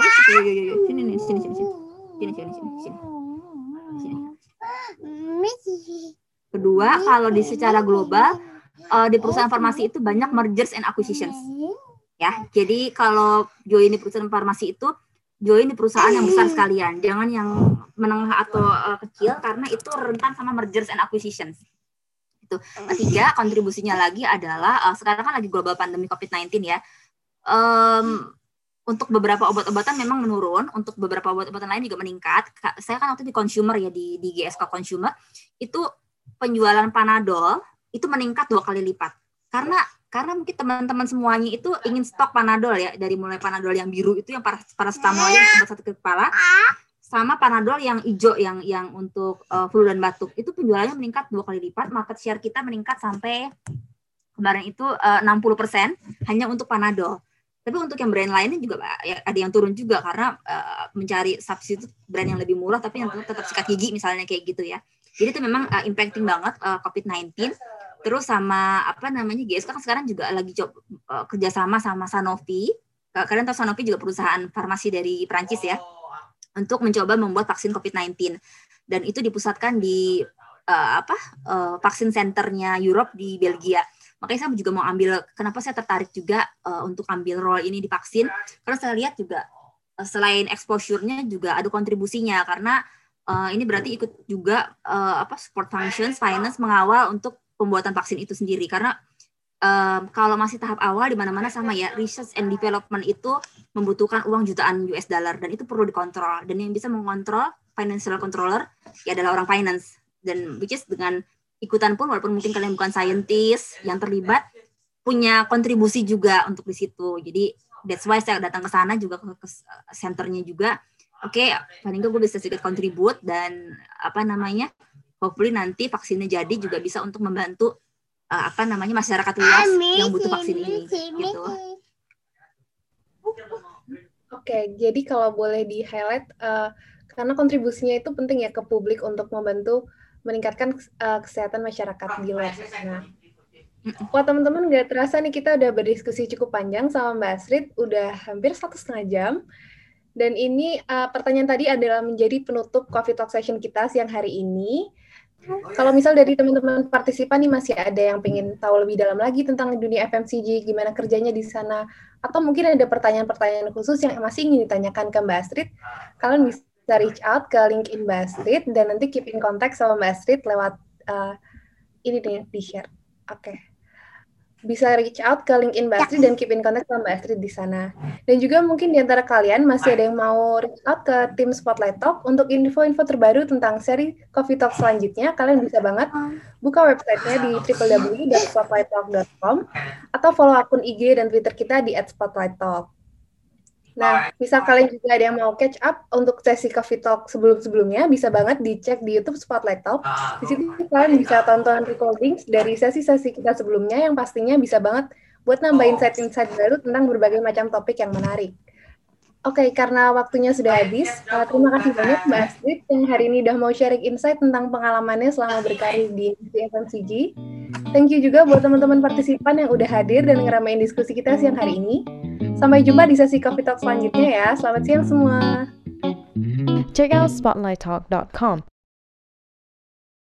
[SPEAKER 5] Oh, sini nih, sini, sini, sini. Sini, sini, sini, sini. sini. Kedua, kalau di secara global, uh, di perusahaan farmasi itu banyak mergers and acquisitions. Ya, jadi kalau join di perusahaan farmasi itu join di perusahaan yang besar sekalian, jangan yang menengah atau uh, kecil karena itu rentan sama mergers and acquisitions gitu. Ketiga, kontribusinya lagi adalah uh, sekarang kan lagi global pandemi COVID-19 ya. Um, untuk beberapa obat-obatan memang menurun, untuk beberapa obat-obatan lain juga meningkat. Saya kan waktu di consumer ya di di GSK consumer itu penjualan Panadol itu meningkat dua kali lipat. Karena karena mungkin teman-teman semuanya itu ingin stok Panadol ya dari mulai Panadol yang biru itu yang para para yang obat satu kepala sama Panadol yang hijau yang yang untuk uh, flu dan batuk. Itu penjualannya meningkat dua kali lipat market share kita meningkat sampai kemarin itu uh, eh, 60% hanya untuk Panadol. Tapi untuk yang brand lainnya juga ya, ada yang turun juga karena uh, mencari substitut brand yang lebih murah tapi yang tetap sikat gigi misalnya kayak gitu ya. Jadi itu memang uh, impacting banget uh, COVID-19 terus sama apa namanya GSK kan sekarang juga lagi coba uh, kerjasama sama Sanofi. Kalian tahu Sanofi juga perusahaan farmasi dari Prancis ya? Untuk mencoba membuat vaksin COVID-19 dan itu dipusatkan di uh, apa uh, vaksin centernya Europe di Belgia. Makanya saya juga mau ambil kenapa saya tertarik juga uh, untuk ambil role ini di vaksin. Karena saya lihat juga uh, selain exposure-nya juga ada kontribusinya. Karena uh, ini berarti ikut juga uh, apa support functions finance mengawal untuk pembuatan vaksin itu sendiri. Karena um, kalau masih tahap awal di mana-mana sama ya research and development itu membutuhkan uang jutaan US dollar dan itu perlu dikontrol. Dan yang bisa mengontrol financial controller ya adalah orang finance. Dan which is dengan ikutan pun walaupun mungkin kalian bukan scientist yang terlibat punya kontribusi juga untuk di situ. Jadi that's why saya datang ke sana juga ke, ke centernya juga. Oke okay, paling gue bisa sedikit kontribut dan apa namanya hopefully nanti vaksinnya jadi juga bisa untuk membantu uh, apa namanya masyarakat luas yang butuh vaksin ini gitu.
[SPEAKER 4] Oke, jadi kalau boleh di highlight uh, karena kontribusinya itu penting ya ke publik untuk membantu meningkatkan uh, kesehatan masyarakat di luar sana. Wah teman-teman nggak terasa nih kita udah berdiskusi cukup panjang sama Mbak Astrid, udah hampir satu setengah jam. Dan ini uh, pertanyaan tadi adalah menjadi penutup Coffee Talk Session kita siang hari ini. Kalau misal dari teman-teman partisipan nih masih ada yang pengen tahu lebih dalam lagi tentang dunia FMCG, gimana kerjanya di sana, atau mungkin ada pertanyaan-pertanyaan khusus yang masih ingin ditanyakan ke Mbak Astrid, kalian bisa reach out ke LinkedIn Mbak Astrid dan nanti keep in contact sama Mbak Astrid lewat uh, ini nih di share. Oke. Okay bisa reach out ke LinkedIn Mbak Astrid dan keep in contact sama Mbak Astrid di sana. Dan juga mungkin di antara kalian masih ada yang mau reach out ke tim Spotlight Talk untuk info-info terbaru tentang seri Coffee Talk selanjutnya, kalian bisa banget buka websitenya di www.spotlighttalk.com atau follow akun IG dan Twitter kita di @spotlighttalk. Nah, bisa kalian juga ada yang mau catch up untuk sesi coffee talk sebelum-sebelumnya, bisa banget dicek di YouTube Spotlight Talk. Di situ kalian bisa tonton recordings dari sesi-sesi kita sebelumnya yang pastinya bisa banget buat nambah insight-insight baru tentang berbagai macam topik yang menarik. Oke, okay, karena waktunya sudah habis, uh, terima kasih banyak Mbak Astrid yang hari ini udah mau sharing insight tentang pengalamannya selama berkarir di FMCG. Thank you juga buat teman-teman partisipan yang udah hadir dan ngeramein diskusi kita siang hari ini. Sampai jumpa di sesi Coffee Talk selanjutnya ya. Selamat siang semua.
[SPEAKER 1] Check out spotlighttalk.com